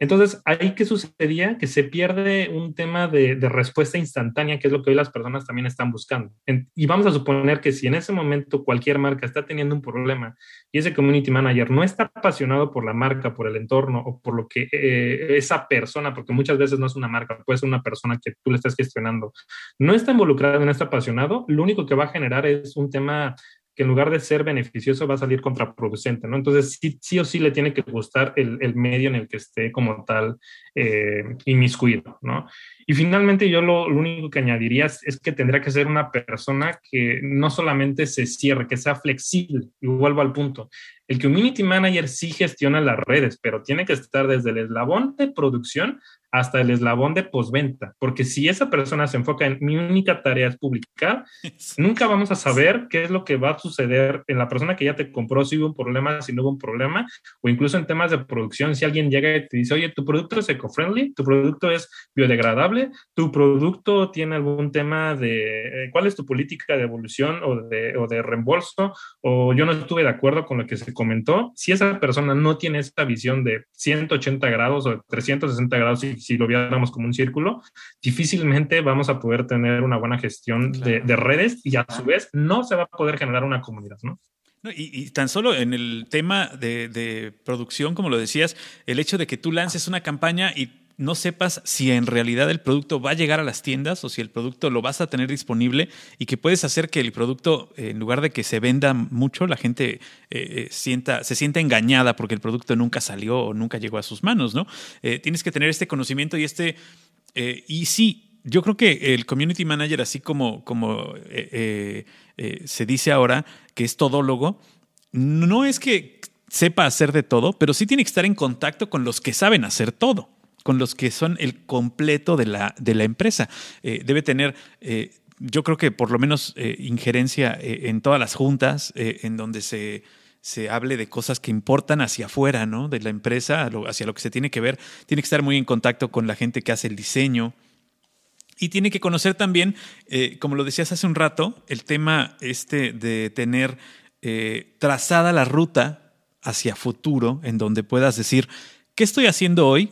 Entonces, ahí qué sucedía? Que se pierde un tema de, respuesta instantánea, que es lo que hoy las personas también están buscando. y vamos a suponer que si en ese momento cualquier marca está teniendo un problema y ese community manager no está apasionado por la marca, por el entorno o por lo que eh, esa persona, porque muchas veces no es una marca, puede ser una persona que tú le estás gestionando, no está involucrado, no está apasionado, lo único que va a generar es un tema que en lugar de ser beneficioso va a salir contraproducente, ¿no? Entonces, sí, o sí le tiene que gustar el, el medio en el que esté como tal eh, inmiscuido, ¿no? Y finalmente yo lo, único que añadiría es, que tendría que ser una persona que no solamente se cierre, que sea flexible. Y vuelvo al punto. El community manager sí gestiona las redes, pero tiene que estar desde el eslabón de producción hasta el eslabón de postventa, porque si esa persona se enfoca en mi única tarea es publicar, [laughs] nunca vamos a saber qué es lo que va a suceder en la persona que ya te compró, si hubo un problema, si no hubo un problema, o incluso en temas de producción, si alguien llega y te dice, oye, tu producto es eco-friendly, tu producto es biodegradable, tu producto tiene algún tema de eh, cuál es tu política de evolución o de, o de reembolso, o yo no estuve de acuerdo con lo que se comentó, si esa persona no tiene esta visión de 180 grados o 360 grados, si lo viéramos como un círculo, difícilmente vamos a poder tener una buena gestión de, redes y a su vez no se va a poder generar una comunidad, ¿no? y, tan solo en el tema de, de producción, como lo decías, el hecho de que tú lances una campaña y no sepas si en realidad el producto va a llegar a las tiendas o si el producto lo vas a tener disponible y que puedes hacer que el producto, en lugar de que se venda mucho, la gente eh, eh, sienta, se sienta engañada porque el producto nunca salió o nunca llegó a sus manos, ¿no? Eh, tienes que tener este conocimiento y este... y sí, yo creo que el community manager, así como, como se dice ahora, que es todólogo, no es que sepa hacer de todo, pero sí tiene que estar en contacto con los que saben hacer todo con los que son el completo de la, de la empresa. Eh, debe tener, eh, yo creo que por lo menos eh, injerencia en todas las juntas en donde se, se hable de cosas que importan hacia afuera, ¿no? De la empresa, hacia lo que se tiene que ver. Tiene que estar muy en contacto con la gente que hace el diseño. Y tiene que conocer también, como lo decías hace un rato, el tema este de tener trazada la ruta hacia futuro, en donde puedas decir, ¿qué estoy haciendo hoy?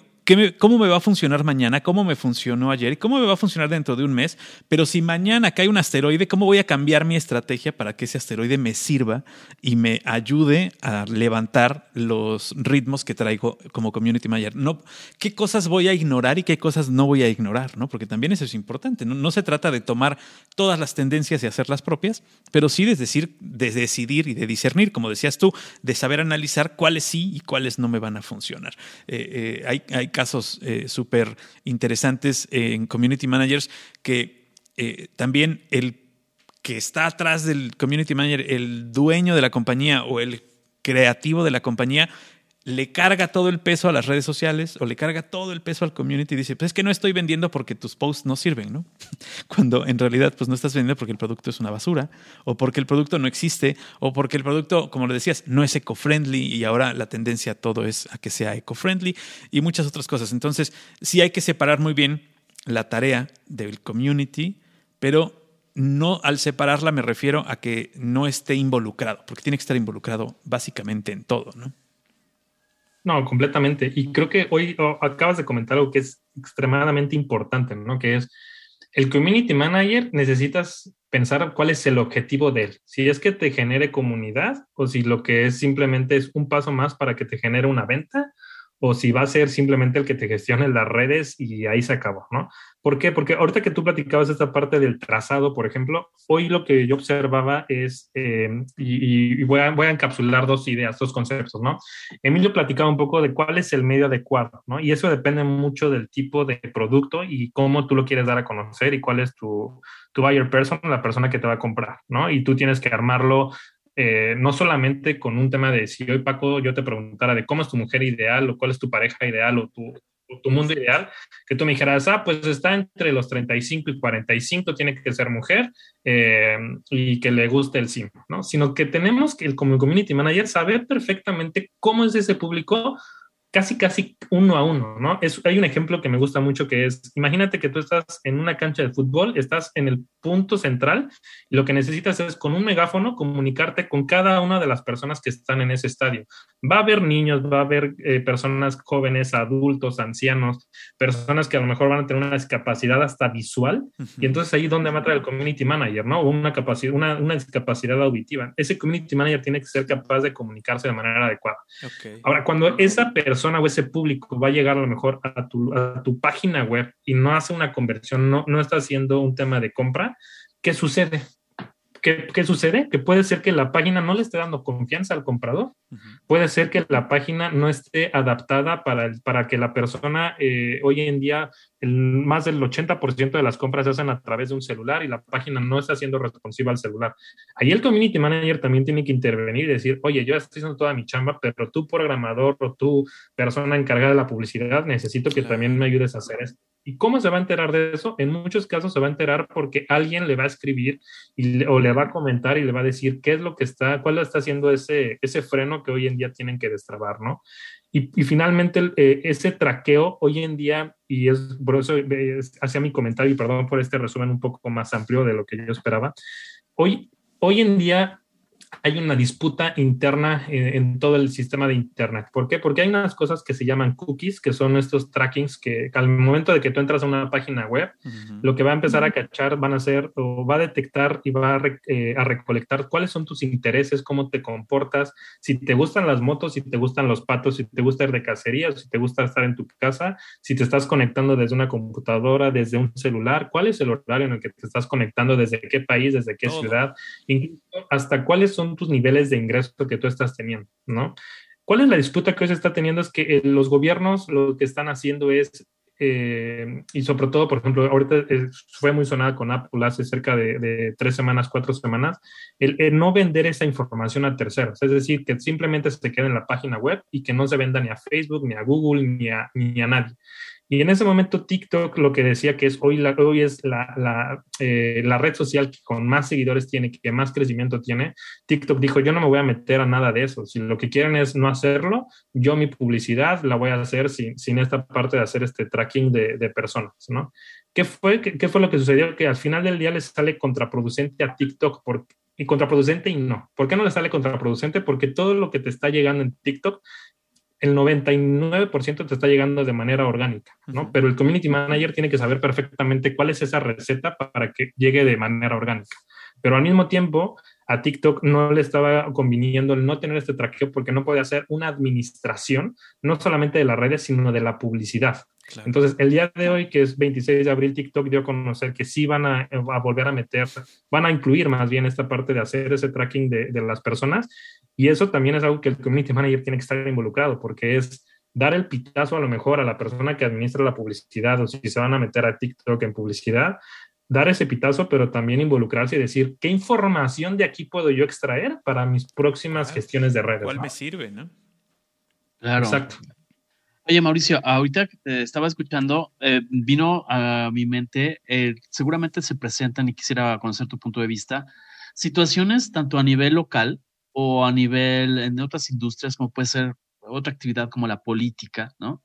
¿Cómo me va a funcionar mañana? ¿Cómo me funcionó ayer? ¿Cómo me va a funcionar dentro de un mes? Pero si mañana cae un asteroide, ¿cómo voy a cambiar mi estrategia para que ese asteroide me sirva y me ayude a levantar los ritmos que traigo como community manager? No, ¿Qué cosas voy a ignorar y qué cosas no voy a ignorar? ¿no? Porque también eso es importante. No, se trata de tomar todas las tendencias y hacerlas propias, pero sí de, decir, de decidir y de discernir, como decías tú, de saber analizar cuáles sí y cuáles no me van a funcionar. Eh, eh, hay, hay casos eh, súper interesantes en community managers que eh, también el que está atrás del community manager, el dueño de la compañía o el creativo de la compañía, le carga todo el peso a las redes sociales o le carga todo el peso al community y dice, pues es que no estoy vendiendo porque tus posts no sirven, ¿no? [laughs] Cuando en realidad pues no estás vendiendo porque el producto es una basura o porque el producto no existe o porque el producto, como le decías, no es eco-friendly y ahora la tendencia a todo es a que sea eco-friendly y muchas otras cosas. Entonces, sí hay que separar muy bien la tarea del community, pero no al separarla me refiero a que no esté involucrado, porque tiene que estar involucrado básicamente en todo, ¿no? No, completamente. Y creo que hoy oh, acabas de comentar algo que es extremadamente importante, ¿no? Que es el community manager necesitas pensar cuál es el objetivo de él. Si es que te genere comunidad o si lo que es simplemente es un paso más para que te genere una venta o si va a ser simplemente el que te gestione las redes y ahí se acabó, ¿no? ¿Por qué? Porque ahorita que tú platicabas esta parte del trazado, por ejemplo, hoy lo que yo observaba es, eh, y, voy, a, voy, a, encapsular dos ideas, dos conceptos, ¿no? Emilio platicaba un poco de cuál es el medio adecuado, ¿no? Y eso depende mucho del tipo de producto y cómo tú lo quieres dar a conocer y cuál es tu, tu buyer person, la persona que te va a comprar, ¿no? Y tú tienes que armarlo eh, no solamente con un tema de si hoy Paco yo te preguntara de cómo es tu mujer ideal o cuál es tu pareja ideal o tu, tu mundo ideal, que tú me dijeras, ah, pues está entre los 35 y 45, tiene que ser mujer eh, y que le guste el sim, ¿no? Sino que tenemos que, como community manager, saber perfectamente cómo es ese público casi, casi uno a uno, ¿no? Es, hay un ejemplo que me gusta mucho que es, imagínate que tú estás en una cancha de fútbol, estás en el punto central lo que necesitas es con un megáfono comunicarte con cada una de las personas que están en ese estadio. Va a haber niños, va a haber eh, personas jóvenes, adultos, ancianos, personas que a lo mejor van a tener una discapacidad hasta visual y entonces ahí donde va a entrar el community manager, ¿no? Una, capacidad, una, una, discapacidad auditiva. Ese community manager tiene que ser capaz de comunicarse de manera adecuada. Ahora, cuando esa persona o ese público va a llegar a lo mejor a tu, a tu página web y no hace una conversión, no, no está haciendo un tema de compra, ¿qué sucede? ¿qué, sucede? Que puede ser que la página no le esté dando confianza al comprador. Puede ser que la página no esté adaptada para, para que la persona eh, hoy en día, el, más del 80% de las compras se hacen a través de un celular y la página no está siendo responsiva al celular. Ahí el community manager también tiene que intervenir y decir, oye, yo estoy haciendo toda mi chamba, pero tú programador o tú persona encargada de la publicidad, necesito que también me ayudes a hacer esto. ¿Y cómo se va a enterar de eso? En muchos casos se va a enterar porque alguien le va a escribir o le va a comentar y le va a decir qué es lo que está, cuál está haciendo ese, ese freno que hoy en día tienen que destrabar, ¿no? Y, finalmente eh, ese traqueo hoy en día, y es por eso hacia mi comentario y perdón por este resumen un poco más amplio de lo que yo esperaba, hoy, hoy en día hay una disputa interna en, todo el sistema de Internet. ¿Por qué? Porque hay unas cosas que se llaman cookies, que son estos trackings que al momento de que tú entras a una página web, lo que va a empezar a cachar van a ser o va a detectar y va eh, a, recolectar cuáles son tus intereses, cómo te comportas, si te gustan las motos, si te gustan los patos, si te gusta ir de cacería, si te gusta estar en tu casa, si te estás conectando desde una computadora, desde un celular, cuál es el horario en el que te estás conectando, desde qué país, desde qué ciudad, incluso hasta cuáles son tus niveles de ingreso que tú estás teniendo, ¿no? ¿Cuál es la disputa que hoy se está teniendo? Es que eh, los gobiernos lo que están haciendo es, eh, y sobre todo, por ejemplo, ahorita eh, fue muy sonada con Apple hace cerca de, tres semanas, cuatro semanas, el, no vender esa información a terceros, es decir, que simplemente se quede en la página web y que no se venda ni a Facebook, ni a Google, ni a, ni a nadie. Y en ese momento TikTok lo que decía que es hoy, la, hoy es la, la, eh, la, red social que con más seguidores tiene, que más crecimiento tiene, TikTok dijo, yo no me voy a meter a nada de eso. Si lo que quieren es no hacerlo, yo mi publicidad la voy a hacer sin, sin esta parte de hacer este tracking de, de personas, ¿no? ¿Qué fue, qué, qué, fue lo que sucedió? Que al final del día les sale contraproducente a TikTok porque y contraproducente y no. ¿Por qué no le sale contraproducente? Porque todo lo que te está llegando en TikTok el 99% te está llegando de manera orgánica, ¿no? Pero el community manager tiene que saber perfectamente cuál es esa receta para que llegue de manera orgánica. Pero al mismo tiempo, a TikTok no le estaba conviniendo el no tener este traqueo porque no puede hacer una administración, no solamente de las redes, sino de la publicidad. Entonces, el día de hoy, que es 26 de abril, TikTok dio a conocer que sí van a, volver a meter, van a incluir más bien esta parte de hacer ese tracking de, de las personas y eso también es algo que el community manager tiene que estar involucrado, porque es dar el pitazo a lo mejor a la persona que administra la publicidad o si se van a meter a TikTok en publicidad, dar ese pitazo, pero también involucrarse y decir, ¿qué información de aquí puedo yo extraer para mis próximas gestiones de redes? ¿Cuál me sirve, no? Claro. Exacto. Oye, Mauricio, ahorita estaba escuchando, eh, vino a mi mente, eh, seguramente se presentan y quisiera conocer tu punto de vista, situaciones tanto a nivel local o a nivel en otras industrias, como puede ser otra actividad como la política, ¿no?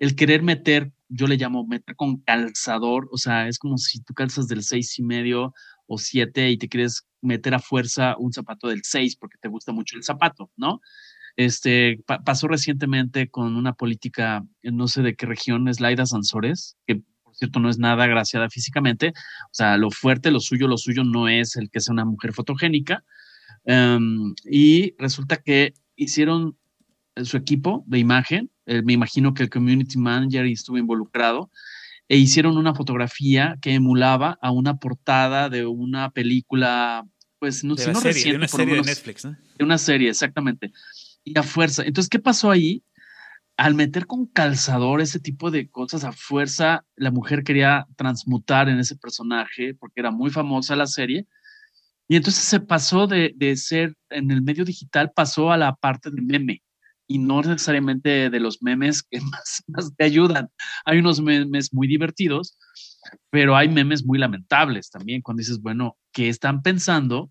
El querer meter, yo le llamo meter con calzador, o sea, es como si tú calzas del seis y medio o siete y te quieres meter a fuerza un zapato del seis porque te gusta mucho el zapato, ¿no? Este, pasó recientemente con una política, no sé de qué región, es Laida Sansores, que por cierto no es nada graciada físicamente, o sea, lo fuerte, lo suyo, lo suyo no es el que sea una mujer fotogénica, Em, y resulta que hicieron su equipo de imagen, eh, me imagino que el community manager estuvo involucrado, e hicieron una fotografía que emulaba a una portada de una película, pues no sé, no reciente, de una serie de Netflix, ¿no? De una serie, exactamente. Y a fuerza. Entonces, ¿qué pasó ahí? Al meter con calzador ese tipo de cosas a fuerza, la mujer quería transmutar en ese personaje porque era muy famosa la serie y entonces se pasó de, de, ser en el medio digital, pasó a la parte de meme y no necesariamente de los memes que [laughs] más, más te ayudan. Hay unos memes muy divertidos, pero hay memes muy lamentables también cuando dices, bueno, ¿qué están pensando?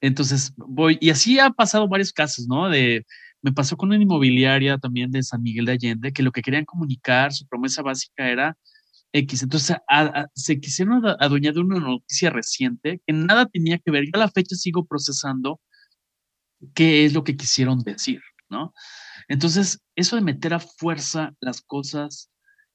Entonces voy, y así ha pasado varios casos, ¿no? De, me pasó con una inmobiliaria también de San Miguel de Allende, que lo que querían comunicar, su promesa básica era X. Entonces se quisieron adueñar de una noticia reciente que nada tenía que ver. Yo a la fecha sigo procesando qué es lo que quisieron decir, ¿no? Entonces, eso de meter a fuerza las cosas,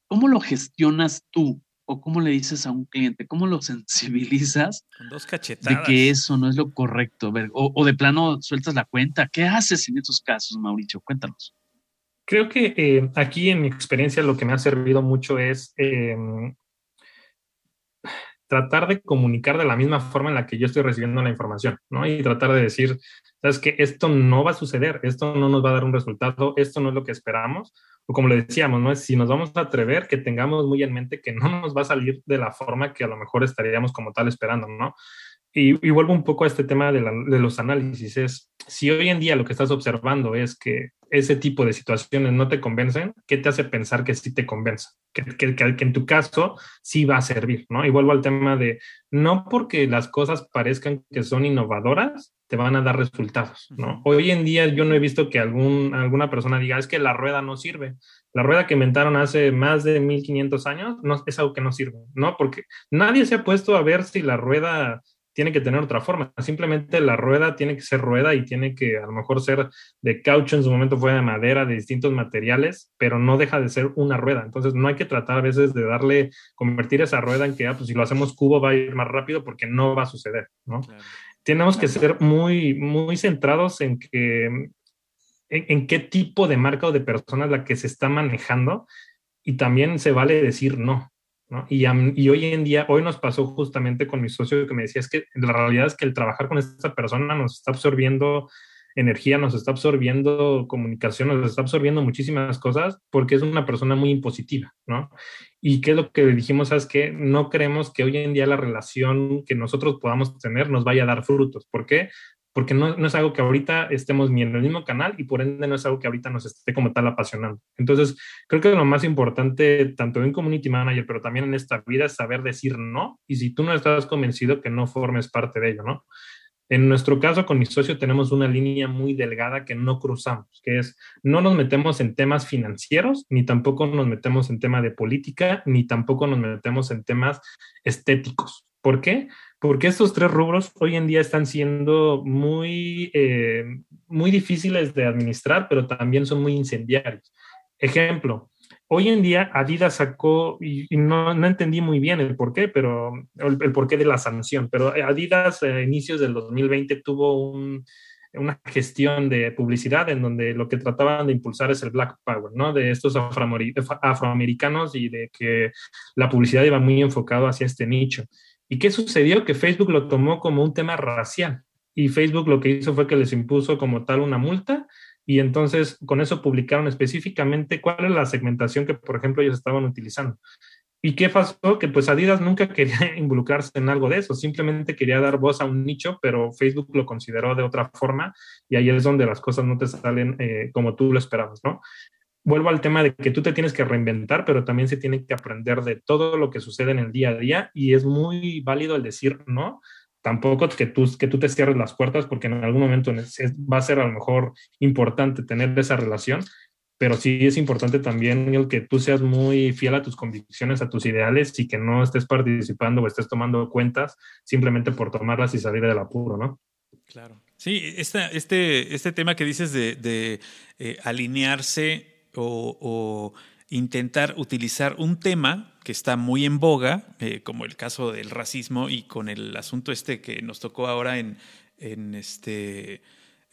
¿cómo lo gestionas tú? ¿O cómo le dices a un cliente? ¿Cómo lo [laughs] sensibilizas? Con dos cachetadas. De que eso no es lo correcto. O, o de plano sueltas la cuenta. ¿Qué haces en esos casos, Mauricio? Cuéntanos. Creo que eh, aquí en mi experiencia lo que me ha servido mucho es em, tratar de comunicar de la misma forma en la que yo estoy recibiendo la información, ¿no? Y tratar de decir, sabes que esto no va a suceder, esto no nos va a dar un resultado, esto no es lo que esperamos, como le decíamos, ¿no? Si nos vamos a atrever, que tengamos muy en mente que no nos va a salir de la forma que a lo mejor estaríamos como tal esperando, ¿no? Y, vuelvo un poco a este tema de, los análisis. Es, si hoy en día lo que estás observando es que ese tipo de situaciones no te convencen, ¿qué te hace pensar que sí te convence? Que, que, que, en tu caso sí va a servir, ¿no? Y vuelvo al tema de, no porque las cosas parezcan que son innovadoras, te van a dar resultados, ¿no? Hoy en día yo no he visto que algún, alguna persona diga, es que la rueda no sirve. La rueda que inventaron hace más de 1500 años no, es algo que no sirve, ¿no? Porque nadie se ha puesto a ver si la rueda tiene que tener otra forma. Simplemente la rueda tiene que ser rueda y tiene que a lo mejor ser de caucho, en su momento fue de madera, de distintos materiales, pero no deja de ser una rueda. Entonces no hay que tratar a veces de darle, convertir esa rueda en que, ah, pues si lo hacemos cubo va a ir más rápido porque no va a suceder, ¿no? Tenemos que ser muy, muy centrados en que, en, en qué tipo de marca o de persona es la que se está manejando y también se vale decir no. Y, y, hoy en día, hoy nos pasó justamente con mi socio que me decía, es que la realidad es que el trabajar con esta persona nos está absorbiendo energía, nos está absorbiendo comunicación, nos está absorbiendo muchísimas cosas porque es una persona muy impositiva, ¿no? Y qué es lo que dijimos, es que no creemos que hoy en día la relación que nosotros podamos tener nos vaya a dar frutos. ¿Por qué? Porque no, no, es algo que ahorita estemos ni en el mismo canal y por ende no es algo que ahorita nos esté como tal apasionando. Entonces, creo que lo más importante, tanto en Community Manager, pero también en esta vida, es saber decir no y si tú no estás convencido, que no formes parte de ello, ¿no? En nuestro caso, con mi socio, tenemos una línea muy delgada que no cruzamos, que es no nos metemos en temas financieros, ni tampoco nos metemos en tema de política, ni tampoco nos metemos en temas estéticos. ¿Por qué? Porque estos tres rubros hoy en día están siendo muy, eh, muy difíciles de administrar, pero también son muy incendiarios. Ejemplo, hoy en día Adidas sacó, y, no, entendí muy bien el por qué, pero el, porqué de la sanción, pero Adidas a inicios del 2020 tuvo una gestión de publicidad en donde lo que trataban de impulsar es el Black Power, ¿no? De estos afroamericanos y de que la publicidad iba muy enfocado hacia este nicho. ¿Y qué sucedió? Que Facebook lo tomó como un tema racial y Facebook lo que hizo fue que les impuso como tal una multa y entonces con eso publicaron específicamente cuál es la segmentación que, por ejemplo, ellos estaban utilizando. ¿Y qué pasó? Que pues Adidas nunca quería [laughs] involucrarse en algo de eso, simplemente quería dar voz a un nicho, pero Facebook lo consideró de otra forma y ahí es donde las cosas no te salen eh, como tú lo esperabas, ¿no? Vuelvo al tema de que tú te tienes que reinventar, pero también se tiene que aprender de todo lo que sucede en el día a día y es muy válido el decir no. Tampoco que tú, que tú te cierres las puertas porque en algún momento va a ser a lo mejor importante tener esa relación, pero sí es importante también el que tú seas muy fiel a tus convicciones, a tus ideales y que no estés participando o estés tomando cuentas simplemente por tomarlas y salir del apuro, ¿no? Claro. Sí, este, este tema que dices de, eh, alinearse o, intentar utilizar un tema que está muy en boga, eh, como el caso del racismo y con el asunto este que nos tocó ahora en, en este...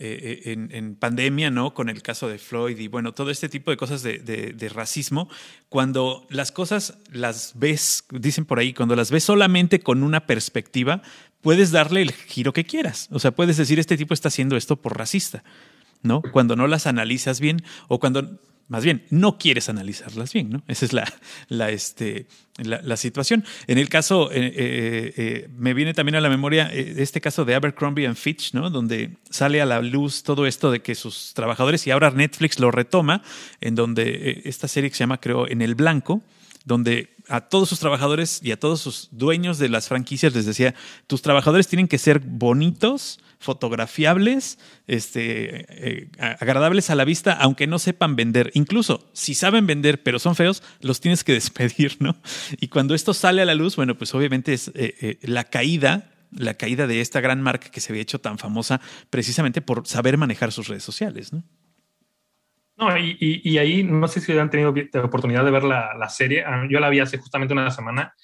Eh, eh, en, pandemia, ¿no? Con el caso de Floyd y bueno, todo este tipo de cosas de, de, racismo, cuando las cosas las ves, dicen por ahí, cuando las ves solamente con una perspectiva, puedes darle el giro que quieras. O sea, puedes decir, este tipo está haciendo esto por racista, ¿no? Cuando no las analizas bien o cuando más bien, no quieres analizarlas bien, ¿no? Esa es la, la, este, la, situación. En el caso, eh, eh, eh, me viene también a la memoria este caso de Abercrombie and Fitch, ¿no? Donde sale a la luz todo esto de que sus trabajadores, y ahora Netflix lo retoma, en donde esta serie que se llama, creo, En el Blanco, donde a todos sus trabajadores y a todos sus dueños de las franquicias les decía, tus trabajadores tienen que ser bonitos, fotografiables, este, eh, agradables a la vista, aunque no sepan vender. Incluso si saben vender pero son feos, los tienes que [laughs] despedir, ¿no? Y cuando esto sale a la luz, bueno, pues obviamente es eh, eh, la caída la caída de esta gran marca que se había hecho tan famosa precisamente por saber manejar sus redes sociales, ¿no? No, y, ahí no sé si han tenido oportunidad de ver la, serie. Ah, yo la vi hace justamente una semana.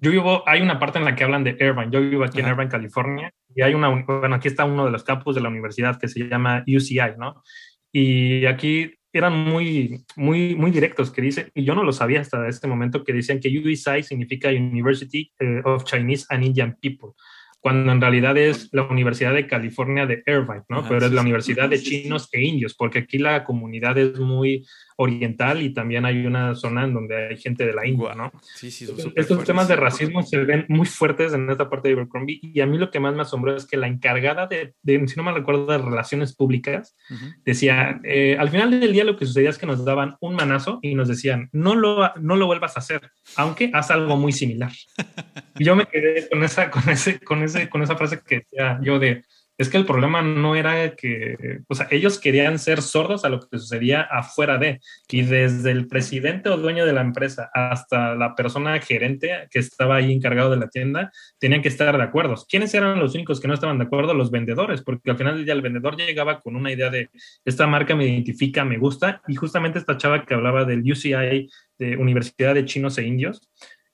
Yo vivo, hay una parte en la que hablan de Irvine. Yo vivo aquí en Irvine, California, y hay una, bueno, aquí está uno de los campus de la universidad que se llama UCI, ¿no? Y aquí eran muy, muy, muy directos, que dice, y yo no lo sabía hasta este momento, que decían que UISI significa University eh, of Chinese and Indian People cuando en realidad es la Universidad de California de Irvine, ¿no? Pero es la Universidad de Chinos e Indios, porque aquí la comunidad es muy oriental y también hay una zona en donde hay gente de la India, ¿no? Sí, sí, Estos temas de racismo se ven muy fuertes en esta parte de Abercrombie y a mí lo que más me asombró es que la encargada de, si no me recuerdo, de relaciones públicas, decía, eh, al final del día lo que sucedía es que nos daban un manazo y nos decían, no lo, no lo vuelvas a hacer, aunque haz algo muy similar. [laughs] y yo me quedé con esa, con ese, con ese, con esa frase que decía yo de, es que el problema no era que, o sea, ellos querían ser sordos a lo que sucedía afuera de, y desde el presidente o dueño de la empresa hasta la persona gerente que estaba ahí encargado de la tienda, tenían que estar de acuerdo. ¿Quiénes eran los únicos que no estaban de acuerdo? Los vendedores, porque al final del día el vendedor llegaba con una idea de, esta marca me identifica, me gusta, y justamente esta chava que hablaba del UCI, de Universidad de Chinos e Indios,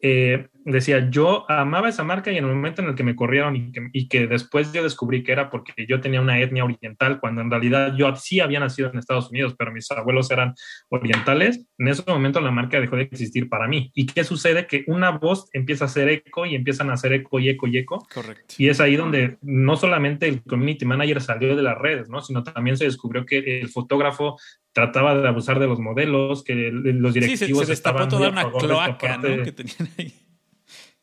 eh, decía, yo amaba esa marca y en el momento en el que me corrieron y que, después yo descubrí que era porque yo tenía una etnia oriental, cuando en realidad yo sí había nacido en Estados Unidos, pero mis abuelos eran orientales, en ese momento la marca dejó de existir para mí. ¿Y qué sucede? Que una voz empieza a hacer eco y empiezan a hacer eco y eco y eco. Correcto. Y es ahí donde no solamente el community manager salió de las redes, ¿no? sino también se descubrió que el fotógrafo trataba de abusar de los modelos, que los directivos sí, se, estaban toda una cloaca ¿no? que tenían ahí.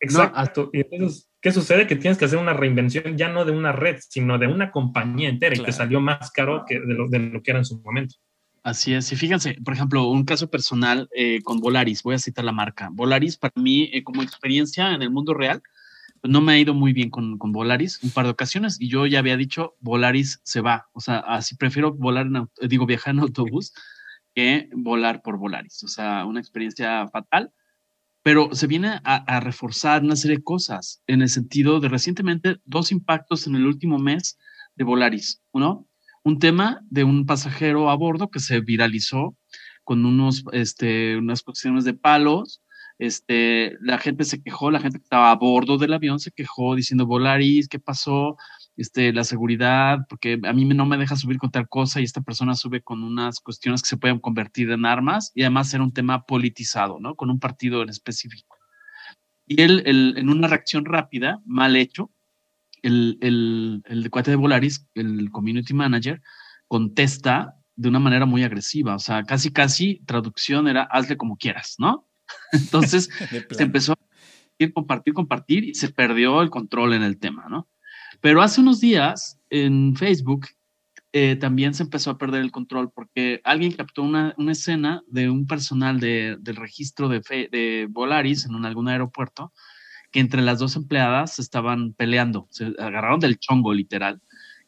Exacto. y entonces, ¿qué sucede? Que tienes que hacer una reinvención ya no de una red, sino de una compañía entera y que salió más caro que de lo, de lo, que era en su momento. Así es. Y fíjense, por ejemplo, un caso personal eh, con Volaris, voy a citar la marca. Volaris, para mí, eh, como experiencia en el mundo real, no me ha ido muy bien con, con, Volaris un par de ocasiones y yo ya había dicho Volaris se va. O sea, así prefiero volar, en, digo, viajar en autobús [laughs] que volar por Volaris. O sea, una experiencia fatal. Pero se viene a, a, reforzar una serie de cosas en el sentido de recientemente dos impactos en el último mes de Volaris. Uno, un tema de un pasajero a bordo que se viralizó con unos, este, unas cuestiones de palos este, la gente se quejó, la gente que estaba a bordo del avión se quejó diciendo, Volaris, ¿qué pasó? Este, la seguridad, porque a mí no me deja subir con tal cosa y esta persona sube con unas cuestiones que se pueden convertir en armas y además era un tema politizado, ¿no? Con un partido en específico. Y él, en una reacción rápida, mal hecho, el, el, el cuate de Volaris, el community manager, contesta de una manera muy agresiva, o sea, casi, casi traducción era hazle como quieras, ¿no? [laughs] Entonces [laughs] se empezó a compartir, compartir y se perdió el control en el tema, ¿no? Pero hace unos días en Facebook eh, también se empezó a perder el control porque alguien captó una, una escena de un personal de, del registro de, de Volaris en un, algún aeropuerto que entre las dos empleadas estaban peleando, se agarraron del chongo literal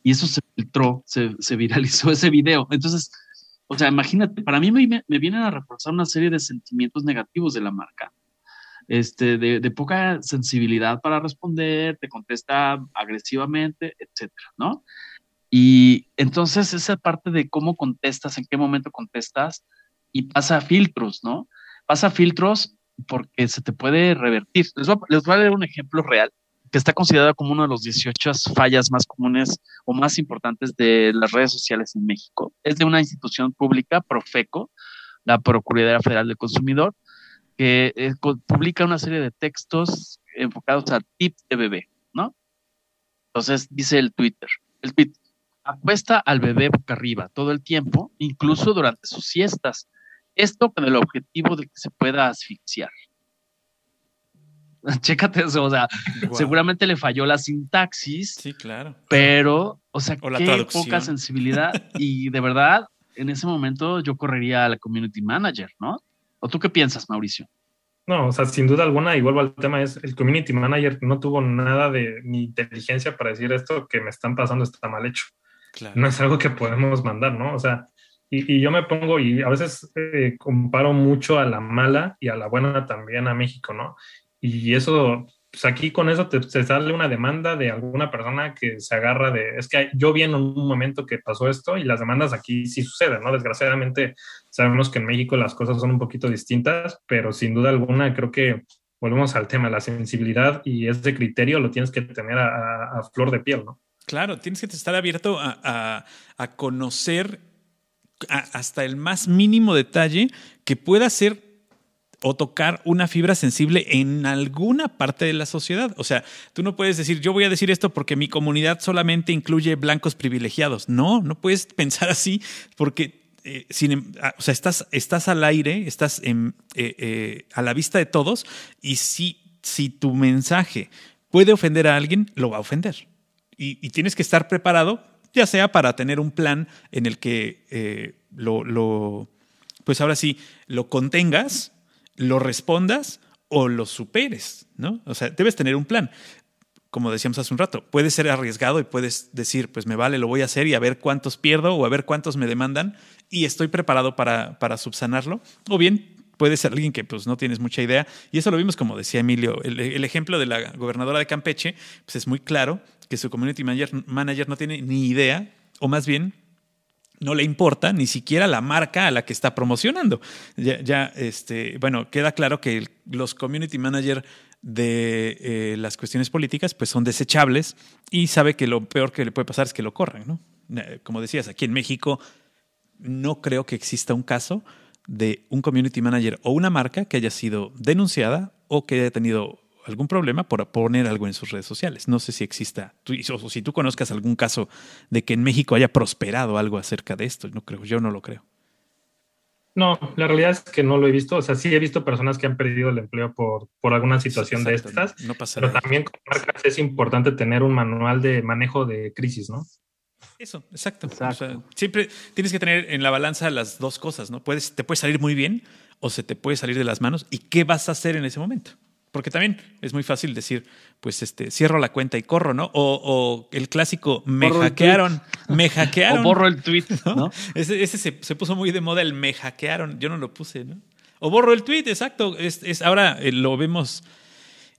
y eso se filtró, se, se viralizó [laughs] ese video. Entonces, o sea, imagínate, para mí me, vienen a reforzar una serie de sentimientos negativos de la marca. Este, de, poca sensibilidad para responder, te contesta agresivamente, etcétera, ¿no? Y entonces esa parte de cómo contestas, en qué momento contestas, y pasa filtros, ¿no? Pasa filtros porque se te puede revertir. Les voy, les voy a dar un ejemplo real que está considerada como una de los 18 fallas más comunes o más importantes de las redes sociales en México. Es de una institución pública, Profeco, la Procuraduría Federal del Consumidor, que eh, publica una serie de textos enfocados a tips de bebé, ¿no? Entonces dice el Twitter, el tweet, apuesta al bebé boca arriba todo el tiempo, incluso durante sus siestas. Esto con el objetivo de que se pueda asfixiar. [laughs] Chécate eso, o sea, seguramente le falló la sintaxis. Sí, claro. Pero, o sea, qué poca [laughs] sensibilidad. y de verdad, en ese momento yo correría a la community manager, ¿no? ¿O tú qué piensas, Mauricio? No, o sea, sin duda alguna, y vuelvo al tema, es el community manager no tuvo nada de ni inteligencia para decir esto que me están pasando está mal hecho. No es algo que podemos mandar, ¿no? O sea, y, yo me pongo y a veces eh, comparo mucho a la mala y a la buena también a México, ¿no? Y eso, pues aquí con eso te, sale una demanda de alguna persona que se agarra de, es que yo vi en un momento que pasó esto y las demandas aquí sí suceden, ¿no? Desgraciadamente sabemos que en México las cosas son un poquito distintas, pero sin duda alguna creo que volvemos al tema, la sensibilidad y ese criterio lo tienes que tener a, flor de piel, ¿no? Claro, tienes que estar abierto a, a conocer hasta el más mínimo detalle que pueda ser o tocar una fibra sensible en alguna parte de la sociedad. O sea, tú no puedes decir, yo voy a decir esto porque mi comunidad solamente incluye blancos privilegiados. No, no puedes [laughs] pensar así porque eh, em, ah, o sea, estás, estás al aire, estás eh, eh, a la vista de todos y si, si tu mensaje puede ofender a alguien, lo va a ofender. Y, tienes que estar preparado, ya sea para tener un plan en el que lo, lo, pues ahora sí, lo contengas, lo respondas o lo superes, ¿no? O sea, debes tener un plan como decíamos hace un rato, puede ser arriesgado y puedes decir, pues me vale, lo voy a hacer y a ver cuántos pierdo o a ver cuántos me demandan y estoy preparado para, para subsanarlo. O bien puede ser alguien que pues no tienes mucha idea. Y eso lo vimos, como decía Emilio, el, ejemplo de la gobernadora de Campeche, pues es muy claro que su community manager no tiene ni idea, o más bien no le importa ni siquiera la marca a la que está promocionando. Ya, este, bueno, queda claro que los community manager de eh, las cuestiones políticas, pues son desechables y sabe que lo peor que le puede pasar es que lo corran, ¿no? Eh, como decías, aquí en México no creo que exista un caso de un community manager o una marca que haya sido denunciada o que haya tenido algún problema por poner algo en sus redes sociales. No sé si exista, o si tú conozcas algún caso de que en México haya prosperado algo acerca de esto. No creo, yo no lo creo. No, la realidad es que no lo he visto. O sea, sí he visto personas que han perdido el empleo por, por alguna situación de estas. No pasa pero también con marcas es importante tener un manual de manejo de crisis, ¿no? Eso, exacto. siempre tienes que tener en la balanza las dos cosas, ¿no? Puedes, te puede salir muy bien o se te puede salir de las manos. ¿Y qué vas a hacer en ese momento? Porque también es muy fácil decir, pues este, cierro la cuenta y corro, ¿no? O, el clásico, me hackearon, me hackearon. o borro el tweet, [laughs] ¿no? Ese, se, puso muy de moda, el me hackearon, yo no lo puse, ¿no? O borro el tweet, exacto. Es, ahora eh, lo vemos,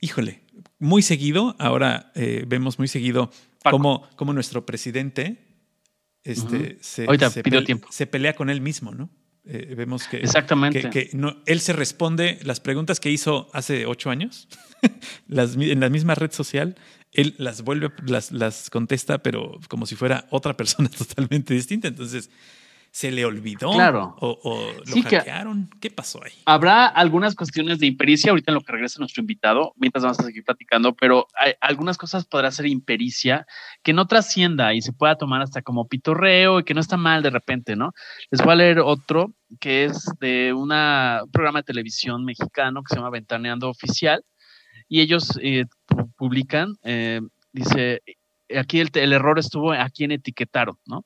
híjole, muy seguido, ahora eh, vemos muy seguido como, como nuestro presidente este, se, se pelea con él mismo, ¿no? Eh, vemos que, Exactamente. que, no, él se responde las preguntas que hizo hace ocho años [laughs] las, en la misma red social. Él las vuelve, las, las contesta, pero como si fuera otra persona [laughs] totalmente distinta. Entonces, se le olvidó claro. o, lo hackearon. ¿Qué pasó ahí? Habrá algunas cuestiones de impericia ahorita en lo que regresa nuestro invitado, mientras vamos a seguir platicando, pero hay, algunas cosas podrá ser impericia que no trascienda y se pueda tomar hasta como pitorreo y que no está mal de repente, ¿no? Les voy a leer otro que es de un programa de televisión mexicano que se llama Ventaneando Oficial y ellos eh, publican, eh, dice, aquí el, el error estuvo a quien etiquetaron, ¿no?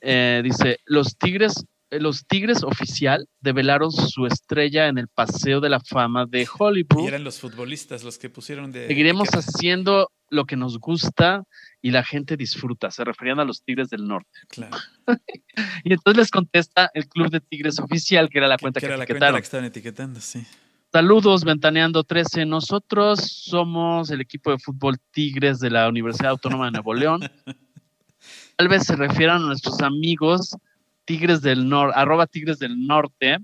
Eh, dice, los Tigres, eh, los Tigres oficial develaron su estrella en el Paseo de la Fama de Hollywood. Y eran los futbolistas los que pusieron de... Seguiremos haciendo lo que nos gusta y la gente disfruta. Se referían a los Tigres del Norte. Claro. [laughs] y entonces les contesta el Club de Tigres oficial, que era la cuenta que, era la cuenta que estaban etiquetando, sí. Saludos, Ventaneando 13. Nosotros somos el equipo de fútbol Tigres de la Universidad Autónoma de Nuevo León. [laughs] Tal vez se refieran a nuestros amigos Tigres del Norte, arroba Tigres del Norte.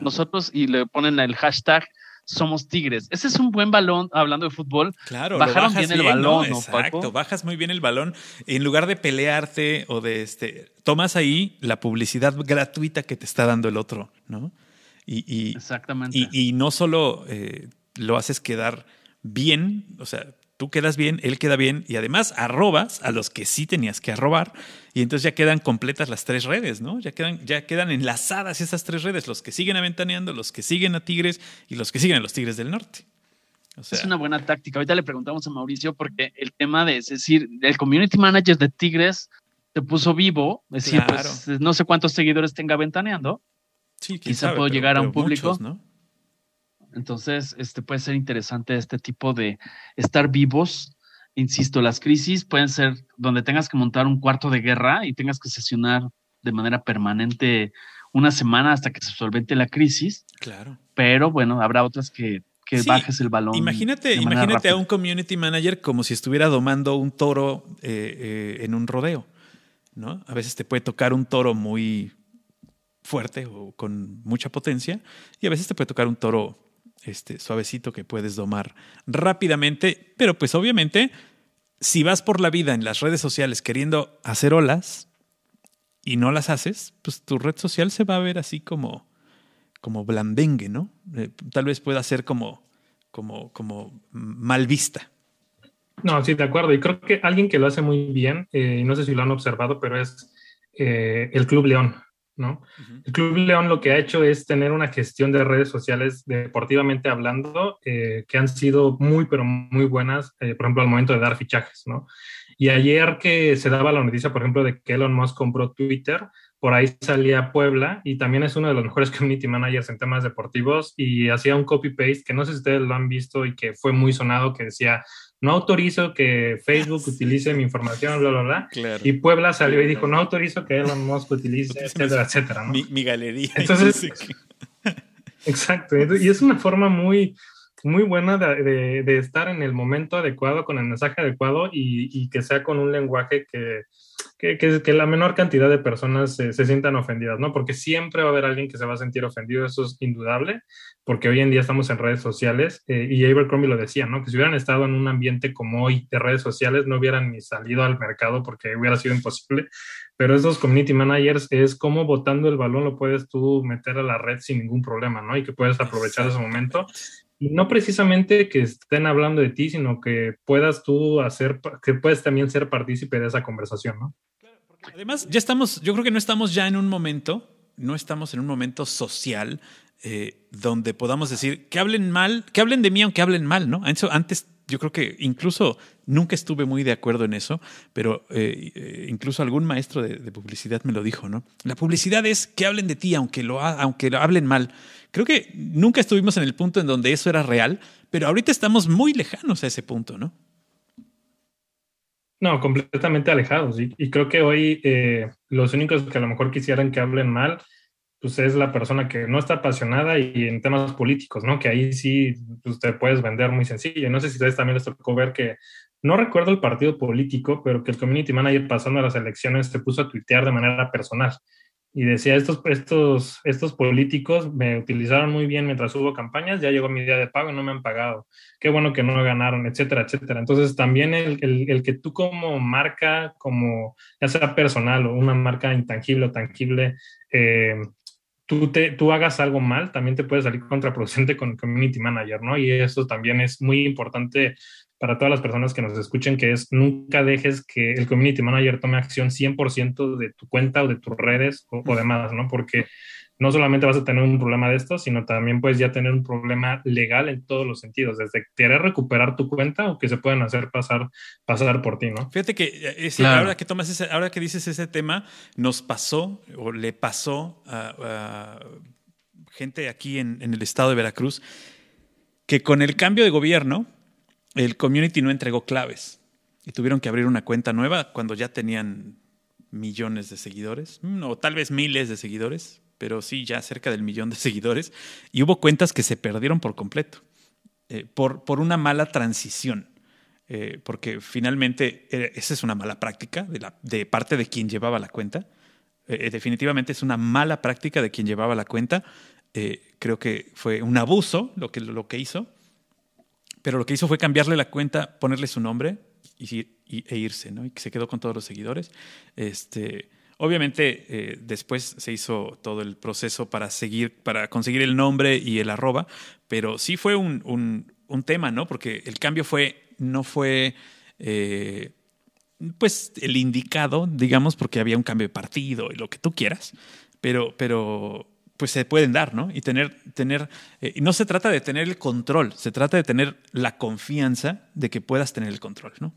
Nosotros, y le ponen el hashtag somos Tigres. Ese es un buen balón, hablando de fútbol. Claro, bajaron bien, el balón, ¿no? Exacto, bajas muy bien el balón. En lugar de pelearte o de este, tomas ahí la publicidad gratuita que te está dando el otro, ¿no? Y, Exactamente. Y, no solo eh, lo haces quedar bien, o sea, tú quedas bien, él queda bien y además arrobas a los que sí tenías que arrobar y entonces ya quedan completas las tres redes, ¿no? Ya quedan, ya quedan enlazadas esas tres redes, los que siguen aventaneando, los que siguen a Tigres y los que siguen a los Tigres del Norte. es una buena táctica. Ahorita le preguntamos a Mauricio porque el tema de, es decir, el community manager de Tigres se puso vivo, es decir, pues, no sé cuántos seguidores tenga ventaneando. Sí, quizá puedo llegar a un público. ¿no? Entonces, este puede ser interesante este tipo de estar vivos. Insisto, las crisis pueden ser donde tengas que montar un cuarto de guerra y tengas que sesionar de manera permanente una semana hasta que se solvente la crisis. Claro. Pero bueno, habrá otras que, bajes el balón. Imagínate, imagínate a un community manager como si estuviera domando un toro eh, eh, en un rodeo. ¿no? A veces te puede tocar un toro muy fuerte o con mucha potencia y a veces te puede tocar un toro este, suavecito que puedes domar rápidamente, pero pues obviamente si vas por la vida en las redes sociales queriendo hacer olas, y no las haces, pues tu red social se va a ver así como, como blandengue, ¿no? Eh, tal vez pueda ser como, como, como mal vista. No, sí, de acuerdo. Y creo que alguien que lo hace muy bien, eh, no sé si lo han observado, pero es eh, el Club León, ¿no? El Club León lo que ha hecho es tener una gestión de redes sociales deportivamente hablando, que han sido muy, pero muy buenas, por ejemplo, al momento de dar fichajes, ¿no? Y ayer que se daba la noticia, por ejemplo, de que Elon Musk compró Twitter, por ahí salía Puebla y también es uno de los mejores [laughs] community managers en temas deportivos y hacía un copy-paste que no sé si ustedes lo han visto y que fue muy sonado, que decía, no autorizo que Facebook [laughs] utilice mi información, bla, bla, bla. Y Puebla salió y dijo, no autorizo que Elon Musk utilice, [laughs] etcétera, etcétera. Mi, galería. Entonces, [laughs] exacto. Y es una forma muy, muy buena de, de, estar en el momento adecuado, con el mensaje adecuado y, y que sea con un lenguaje que, que, que, la menor cantidad de personas se, se, sientan ofendidas, ¿no? Porque siempre va a haber alguien que se va a sentir ofendido, eso es indudable, porque hoy en día estamos en redes sociales eh, y Abercrombie lo decía, ¿no? Que si hubieran estado en un ambiente como hoy de redes sociales, no hubieran ni salido al mercado porque hubiera sido imposible. Pero esos community managers es como botando el balón lo puedes tú meter a la red sin ningún problema, ¿no? Y que puedes aprovechar ese momento y no precisamente que estén hablando de ti, sino que puedas tú hacer, que puedes también ser partícipe de esa conversación, ¿no? además, ya estamos, yo creo que no estamos ya en un momento, no estamos en un momento social eh, donde podamos decir que hablen mal, que hablen de mí aunque hablen mal, ¿no? Antes yo creo que incluso nunca estuve muy de acuerdo en eso, pero eh, eh, incluso algún maestro de, publicidad me lo dijo, ¿no? La publicidad es que hablen de ti aunque lo, aunque lo hablen mal. Creo que nunca estuvimos en el punto en donde eso era real, pero ahorita estamos muy lejanos a ese punto, ¿no? No, completamente alejados. Y, creo que hoy los únicos que a lo mejor quisieran que hablen mal, pues es la persona que no está apasionada y en temas políticos, ¿no? Que ahí sí pues, te puedes vender muy sencillo. No sé si ustedes también les tocó ver que, no recuerdo el partido político, pero que el community manager pasando a las elecciones se puso a tuitear de manera personal y decía, estos, estos, estos políticos me utilizaron muy bien mientras hubo campañas, ya llegó mi día de pago y no me han pagado, qué bueno que no ganaron, etcétera, etcétera. Entonces también el, el, el que tú como marca, como ya sea personal o una marca intangible o tangible, eh, tú, te, tú hagas algo mal, también te puede salir contraproducente con el community manager, ¿no? Y eso también es muy importante para todas las personas que nos escuchen, que es nunca dejes que el community manager tome acción 100% de tu cuenta o de tus redes o, demás, ¿no? Porque no solamente vas a tener un problema de esto, sino también puedes ya tener un problema legal en todos los sentidos, desde querer recuperar tu cuenta o que se puedan hacer pasar, pasar por ti, ¿no? Fíjate que eh, ahora que tomas ese, ahora que dices ese tema, nos pasó o le pasó a, gente aquí en, en el estado de Veracruz que con el cambio de gobierno, el community no entregó claves y tuvieron que abrir una cuenta nueva cuando ya tenían millones de seguidores, mm, o tal vez miles de seguidores, pero sí ya cerca del millón de [laughs] seguidores, y hubo cuentas que se perdieron por completo, eh, por, por una mala transición. Eh, porque finalmente eh, esa es una mala práctica de, la, de parte de quien llevaba la cuenta. definitivamente es una mala práctica de quien llevaba la cuenta. creo que fue un abuso lo que, lo que hizo pero lo que hizo fue cambiarle la cuenta, ponerle su nombre y, e irse, ¿no? Y que se quedó con todos los seguidores. Este, obviamente, eh, después se hizo todo el proceso para seguir, para conseguir el nombre y el arroba, pero sí fue un, un, tema, ¿no? Porque el cambio fue, no fue. Eh, pues el indicado, digamos, porque había un cambio de partido y lo que tú quieras, pero, pero pues se pueden dar, ¿no? Y tener, tener, eh, y no se trata de tener el control, se trata de tener la confianza de que puedas tener el control, ¿no?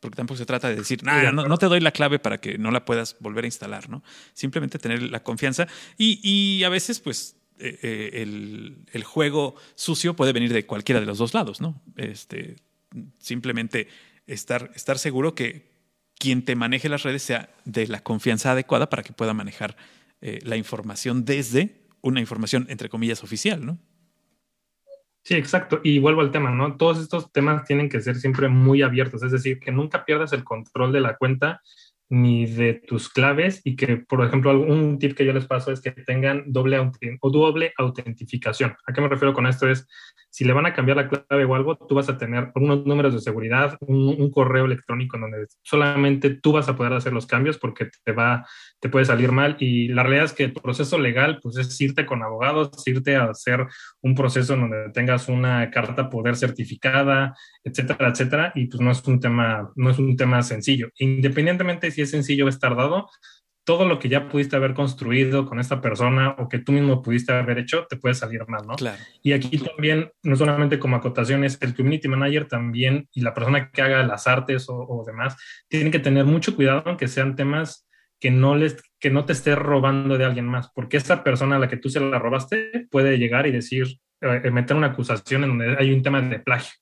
Porque tampoco se trata de decir, no, no, te doy la clave para que no la puedas volver a instalar, ¿no? Simplemente tener la confianza y, y a veces, pues, eh, eh, el, el, juego sucio puede venir de cualquiera de los dos lados, ¿no? Este, simplemente estar, estar seguro que quien te maneje las redes sea de la confianza adecuada para que pueda manejar eh, la información desde una información, entre comillas, oficial, ¿no? Sí, exacto. Y vuelvo al tema, ¿no? Todos estos temas tienen que ser siempre muy abiertos, es decir, que nunca pierdas el control de la cuenta ni de tus claves y que, por ejemplo, un tip que yo les paso es que tengan doble o doble autentificación. ¿A qué me refiero con esto? Es si le van a cambiar la clave o algo, tú vas a tener unos números de seguridad, un, correo electrónico donde solamente tú vas a poder hacer los cambios porque te va, te puede salir mal. Y la realidad es que el proceso legal, pues es irte con abogados, irte a hacer un proceso en donde tengas una carta poder certificada, etcétera, etcétera. Y pues no es un tema, no es un tema sencillo. Independientemente si es sencillo o es tardado, todo lo que ya pudiste haber construido con esta persona o que tú mismo pudiste haber hecho, te puede salir mal, ¿no? Claro. Y aquí también, no solamente como acotaciones, el community manager también y la persona que haga las artes o, demás, tienen que tener mucho cuidado aunque sean temas que no les que no te esté robando de alguien más, porque esta persona a la que tú se la robaste puede llegar y decir, eh, meter una acusación en donde hay un tema de plagio.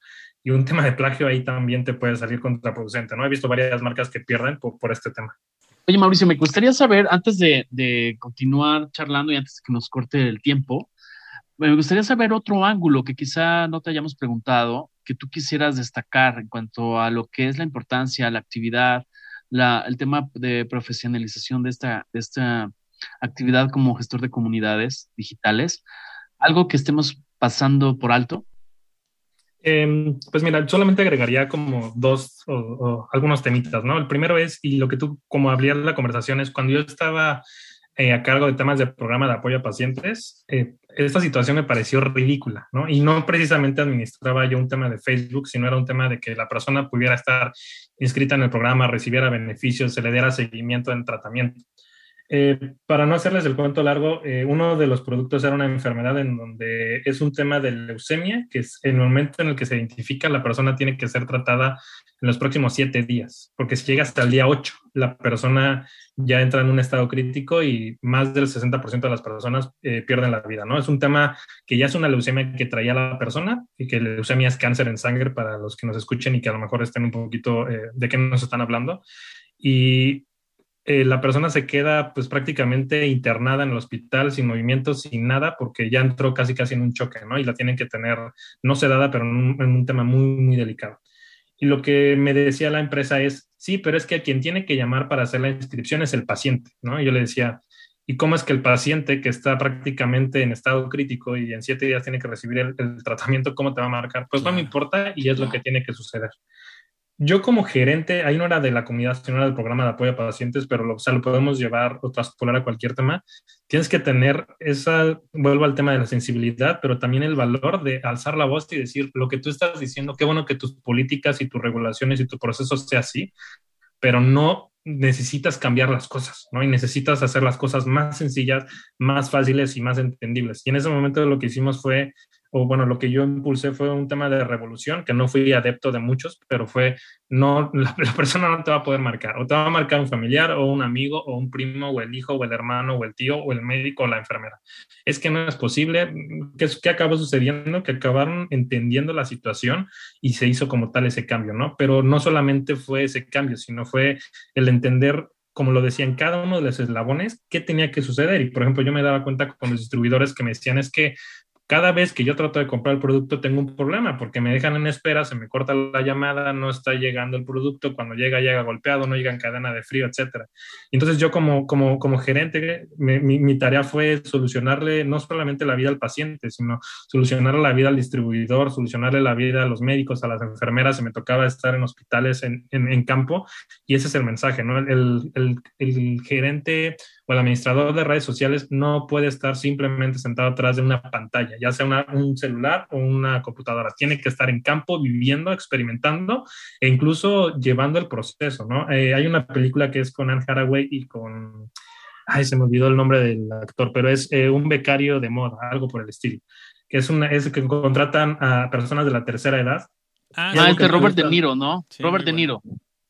Y un tema de plagio ahí también te puede salir contraproducente, ¿no? He visto varias marcas que pierden por, por este tema. Oye, Mauricio, me gustaría saber, antes de, continuar charlando y antes de que nos corte el tiempo, me gustaría saber otro ángulo que quizá no te hayamos preguntado, que tú quisieras destacar en cuanto a lo que es la importancia, la actividad, la, el tema de profesionalización de esta, de esta actividad como gestor de comunidades digitales. ¿Algo que estemos pasando por alto? Em, pues mira, solamente agregaría como dos o, algunos temitas, ¿no? El primero es, y lo que tú como abrías la conversación es, cuando yo estaba eh, a cargo de temas de programa de apoyo a pacientes, eh, esta situación me pareció ridícula, ¿no? Y no precisamente administraba yo un tema de Facebook, sino era un tema de que la persona pudiera estar inscrita en el programa, recibiera beneficios, se le diera seguimiento en tratamiento. Eh, para no hacerles el cuento largo, eh, uno de los productos era una enfermedad en donde es un tema de leucemia, que es el momento en el que se identifica, la persona tiene que ser tratada en los próximos siete días, porque si llega hasta el día ocho, la persona ya entra en un estado crítico y más del 60% de las personas eh, pierden la vida, ¿no? Es un tema que ya es una leucemia que traía la persona y que leucemia es cáncer en sangre para los que nos escuchen y que a lo mejor estén un poquito de qué nos están hablando. Y eh, la persona se queda pues prácticamente internada en el hospital sin movimiento, sin nada, porque ya entró casi casi en un choque, ¿no? Y la tienen que tener no sedada, pero en un, tema muy, muy delicado. Y lo que me decía la empresa es, sí, pero es que quien tiene que llamar para hacer la inscripción es el paciente, ¿no? Y yo le decía, ¿y cómo es que el paciente que está prácticamente en estado crítico y en siete días tiene que recibir el, tratamiento, cómo te va a marcar? Pues no me importa y es lo que tiene que suceder yo como gerente, ahí no era de la comunidad, sino era del programa de apoyo a pacientes, pero lo, o sea, lo podemos llevar o traspolar a cualquier tema. Tienes que tener esa, vuelvo al tema de la sensibilidad, pero también el valor de alzar la voz y decir lo que tú estás diciendo, qué bueno que tus políticas y tus regulaciones y tu proceso sea así, pero no necesitas cambiar las cosas, ¿no? Y necesitas hacer las cosas más sencillas, más fáciles y más entendibles. Y en ese momento lo que hicimos fue o bueno, lo que yo impulsé fue un tema de revolución, que no fui adepto de muchos, pero fue, no, [laughs] la, persona no te va a poder marcar, o te va a marcar un familiar, o un amigo, o un primo, o el hijo, o el hermano, o el tío, o el médico, o la enfermera. Es que no es posible. ¿Qué, qué acabó sucediendo? Que acabaron entendiendo la situación y se hizo como tal ese cambio, ¿no? Pero no solamente fue ese cambio, sino fue el entender como lo decía, en cada uno de los eslabones, qué tenía que suceder. Y, por ejemplo, yo me daba cuenta con los distribuidores que me decían, es que cada vez que yo trato de comprar el producto tengo un problema porque me dejan en espera, se me corta la llamada, no está llegando el producto, cuando llega llega golpeado, no llega en cadena de frío, etcétera. Entonces yo como, como, como gerente, mi, tarea fue solucionarle no solamente la vida al paciente, sino solucionarle la vida al distribuidor, solucionarle la vida a los médicos, a las enfermeras, se me tocaba estar en hospitales en, en, en campo y ese es el mensaje, ¿no? El, el, el gerente o el administrador de redes sociales no puede estar simplemente sentado atrás de una pantalla, ya sea un celular o una computadora. Tiene que estar en campo, viviendo, experimentando e incluso llevando el proceso, ¿no? Eh, hay una película que es con Anne Haraway y con... Ay, se me olvidó el nombre del actor, pero es eh, un becario de moda, algo por el estilo, que es, una, es que contratan a personas de la tercera edad. Ah, es de Robert De Niro, ¿no? Robert De Niro.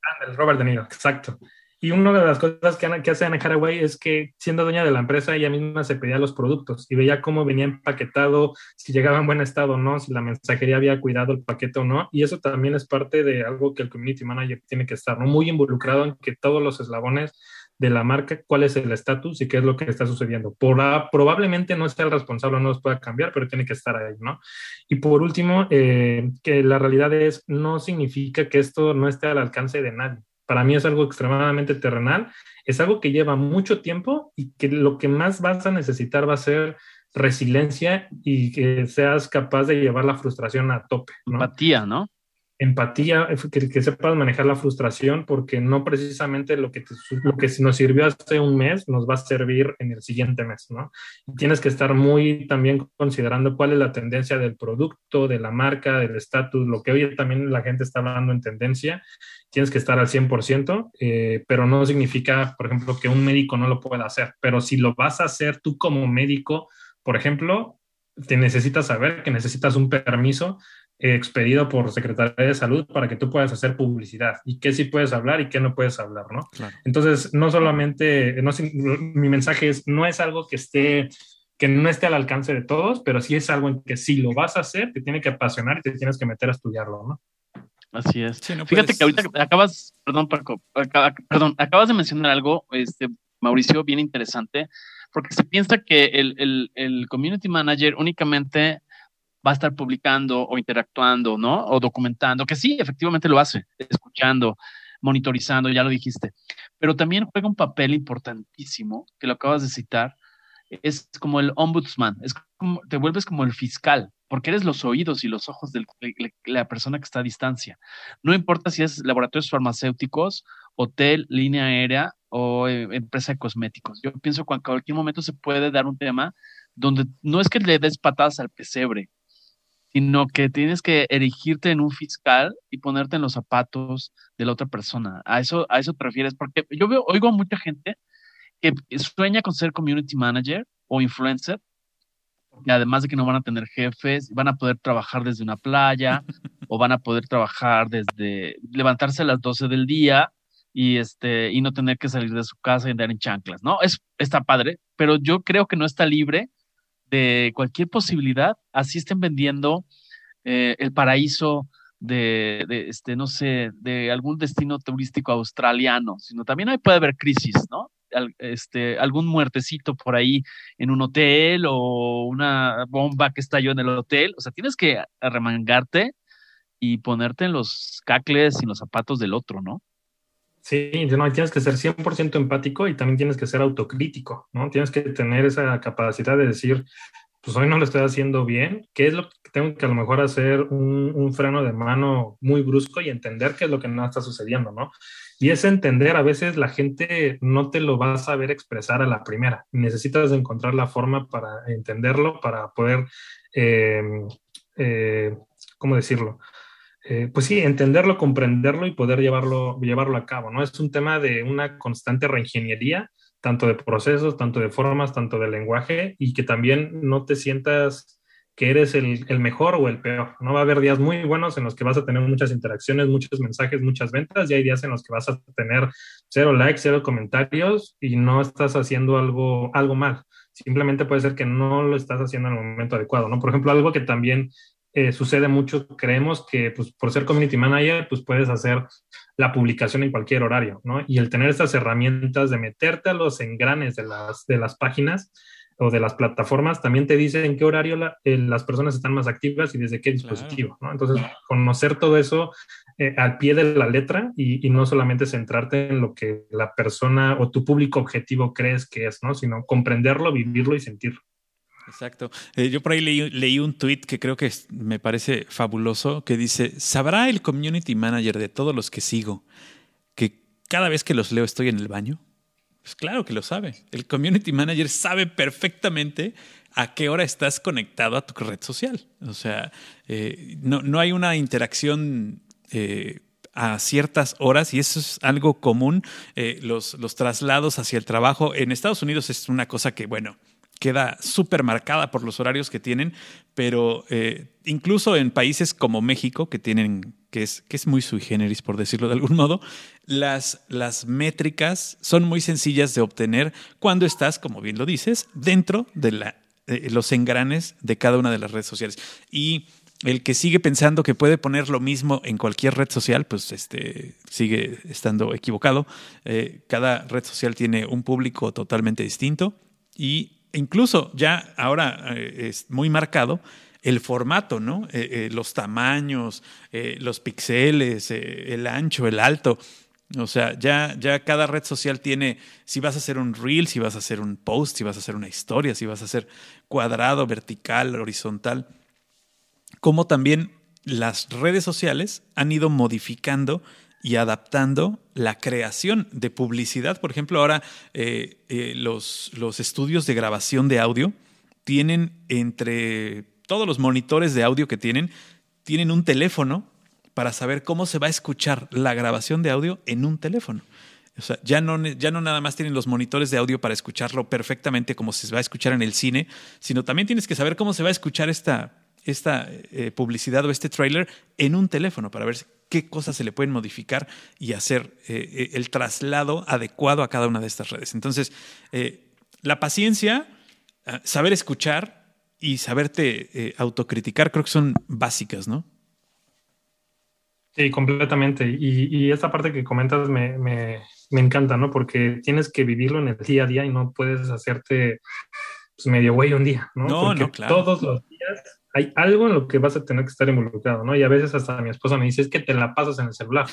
Ah, Robert De Niro, exacto. Y una de las cosas que, que hace Anne Haraway es que, siendo dueña de la empresa, ella misma se pedía los productos y veía cómo venía empaquetado, si llegaba en buen estado o no, si la mensajería había cuidado el paquete o no. Y eso también es parte de algo que el community manager tiene que estar ¿no? muy involucrado en que todos los eslabones de la marca, cuál es el estatus y qué es lo que está sucediendo. Por, probablemente no sea el responsable, no los pueda cambiar, pero tiene que estar ahí, ¿no? Y por último, eh, que la realidad es, no significa que esto no esté al alcance de nadie para mí es algo extremadamente terrenal, es algo que lleva mucho tiempo y que lo que más vas a necesitar va a ser resiliencia y que seas capaz de llevar la frustración a tope. Empatía, ¿no? empatía, que, sepas manejar la frustración, porque no precisamente lo que, lo que nos sirvió hace un mes nos va a servir en el siguiente mes, ¿no? tienes que estar muy también considerando cuál es la tendencia del producto, de la marca, del estatus, lo que hoy también la gente está hablando en tendencia, tienes que estar al 100%, eh, pero no significa, por ejemplo, que un médico no lo pueda hacer, pero si lo vas a hacer tú como médico, por ejemplo, te necesitas saber que necesitas un permiso expedido por Secretaría de Salud para que tú puedas hacer publicidad y qué sí puedes hablar y qué no puedes hablar, ¿no? Entonces, no solamente, no, mi mensaje es, no es algo que esté, que no esté al alcance de todos, pero sí es algo en que si lo vas a hacer, te tiene que apasionar y te tienes que meter a estudiarlo, ¿no? Así es. Fíjate que ahorita acabas, perdón, perdón, acabas de mencionar algo, este, Mauricio, bien interesante, porque se piensa que el, el, el community manager únicamente va a estar publicando o interactuando, ¿no? O documentando, que sí, efectivamente lo hace, escuchando, monitorizando, ya lo dijiste. Pero también juega un papel importantísimo, que lo acabas de citar, es como el ombudsman, es como, te vuelves como el fiscal, porque eres los oídos y los ojos de la persona que está a distancia. No importa si es laboratorios farmacéuticos, hotel, línea aérea o eh, empresa de cosméticos. Yo pienso que en cualquier momento se puede dar un tema donde no es que le des patadas al pesebre, sino que tienes que erigirte en un fiscal y ponerte en los zapatos de la otra persona. A eso, a eso te refieres, porque yo veo, oigo a mucha gente que sueña con ser community manager o influencer, y además de que no van a tener jefes, van a poder trabajar desde una playa [laughs] o van a poder trabajar desde levantarse a las 12 del día y este y no tener que salir de su casa y andar en chanclas, ¿no? Es está padre, pero yo creo que no está libre de cualquier posibilidad, así estén vendiendo eh, el paraíso de, este, no sé, de algún destino turístico australiano, sino también ahí puede haber crisis, ¿no? Este, algún muertecito por ahí en un hotel o una bomba que estalló en el hotel. O sea, tienes que arremangarte y ponerte en los cacles y los zapatos del otro, ¿no? Sí, no, tienes que ser 100% empático y también tienes que ser autocrítico, ¿no? Tienes que tener esa capacidad de decir, pues hoy no lo estoy haciendo bien, ¿qué es lo que tengo que a lo mejor hacer un, freno de mano muy brusco y entender qué es lo que no está sucediendo, ¿no? Y ese entender, a veces la gente no te lo va a saber expresar a la primera. Necesitas encontrar la forma para entenderlo, para poder, eh, eh, ¿cómo decirlo? Eh, pues sí, entenderlo, comprenderlo y poder llevarlo, llevarlo a cabo, ¿no? Es un tema de una constante reingeniería, tanto de procesos, tanto de formas, tanto de lenguaje, y que también no te sientas que eres el, el, mejor o el peor. No va a haber días muy buenos en los que vas a tener muchas interacciones, muchos mensajes, muchas ventas, y hay días en los que vas a tener cero likes, cero comentarios y no estás haciendo algo, algo mal. Simplemente puede ser que no lo estás haciendo en el momento adecuado, ¿no? Por ejemplo, algo que también eh, sucede mucho, creemos que pues, por ser community manager, pues puedes hacer la publicación en cualquier horario, ¿no? Y el tener estas herramientas de meterte a los engranes de las, de las páginas o de las plataformas, también te dice en qué horario eh, las personas están más activas y desde qué dispositivo, ¿no? Entonces, conocer todo eso eh, al pie de la letra y, y, no solamente centrarte en lo que la persona o tu público objetivo crees que es, ¿no? Sino comprenderlo, vivirlo y sentirlo. Exacto. Eh, yo por ahí leí, un tweet que creo que me parece fabuloso, que dice, ¿sabrá el community manager de todos los que sigo que cada vez que los leo estoy en el baño? Pues claro que lo sabe. El community manager sabe perfectamente a qué hora estás conectado a tu red social. O sea, eh, no, no, hay una interacción eh, a ciertas horas y eso es algo común. los, los traslados hacia el trabajo en Estados Unidos es una cosa que, bueno, queda súper marcada por los horarios que tienen, pero eh, incluso en países como México, que tienen, que es, que es muy sui generis, por decirlo de algún modo, las, las métricas son muy sencillas de obtener cuando estás, como bien lo dices, dentro de la, los engranes de cada una de las redes sociales. Y el que sigue pensando que puede poner lo mismo en cualquier red social, pues este, sigue estando equivocado. Eh, cada red social tiene un público totalmente distinto y incluso ya ahora eh, es muy marcado el formato, ¿no? Eh, eh, los tamaños, los píxeles, el ancho, el alto. O sea, ya, cada red social tiene, si vas a hacer un reel, si vas a hacer un post, si vas a hacer una historia, si vas a hacer cuadrado, vertical, horizontal, como también las redes sociales han ido modificando y adaptando la creación de publicidad. Por ejemplo, ahora eh, eh, los estudios de grabación de audio tienen entre todos los monitores de audio que tienen, tienen un teléfono para saber cómo se va a escuchar la grabación de audio en un teléfono. O sea, ya no, ya no nada más tienen los monitores de audio para escucharlo perfectamente como se va a escuchar en el cine, sino también tienes que saber cómo se va a escuchar esta, esta eh, publicidad o este trailer en un teléfono para ver qué cosas se le pueden modificar y hacer eh, eh, el traslado adecuado a cada una de estas redes. Entonces, la paciencia, saber escuchar y saberte autocriticar creo que son básicas, ¿no? Sí, completamente. Y, y esta parte que comentas me, me, me, encanta, ¿no? Porque tienes que vivirlo en el día a día y no puedes hacerte pues, medio güey un día, ¿no? No, Porque no, claro. Todos los días hay algo en lo que vas a tener que estar involucrado, ¿no? Y a veces hasta mi esposa me dice, es que te la pasas en el celular.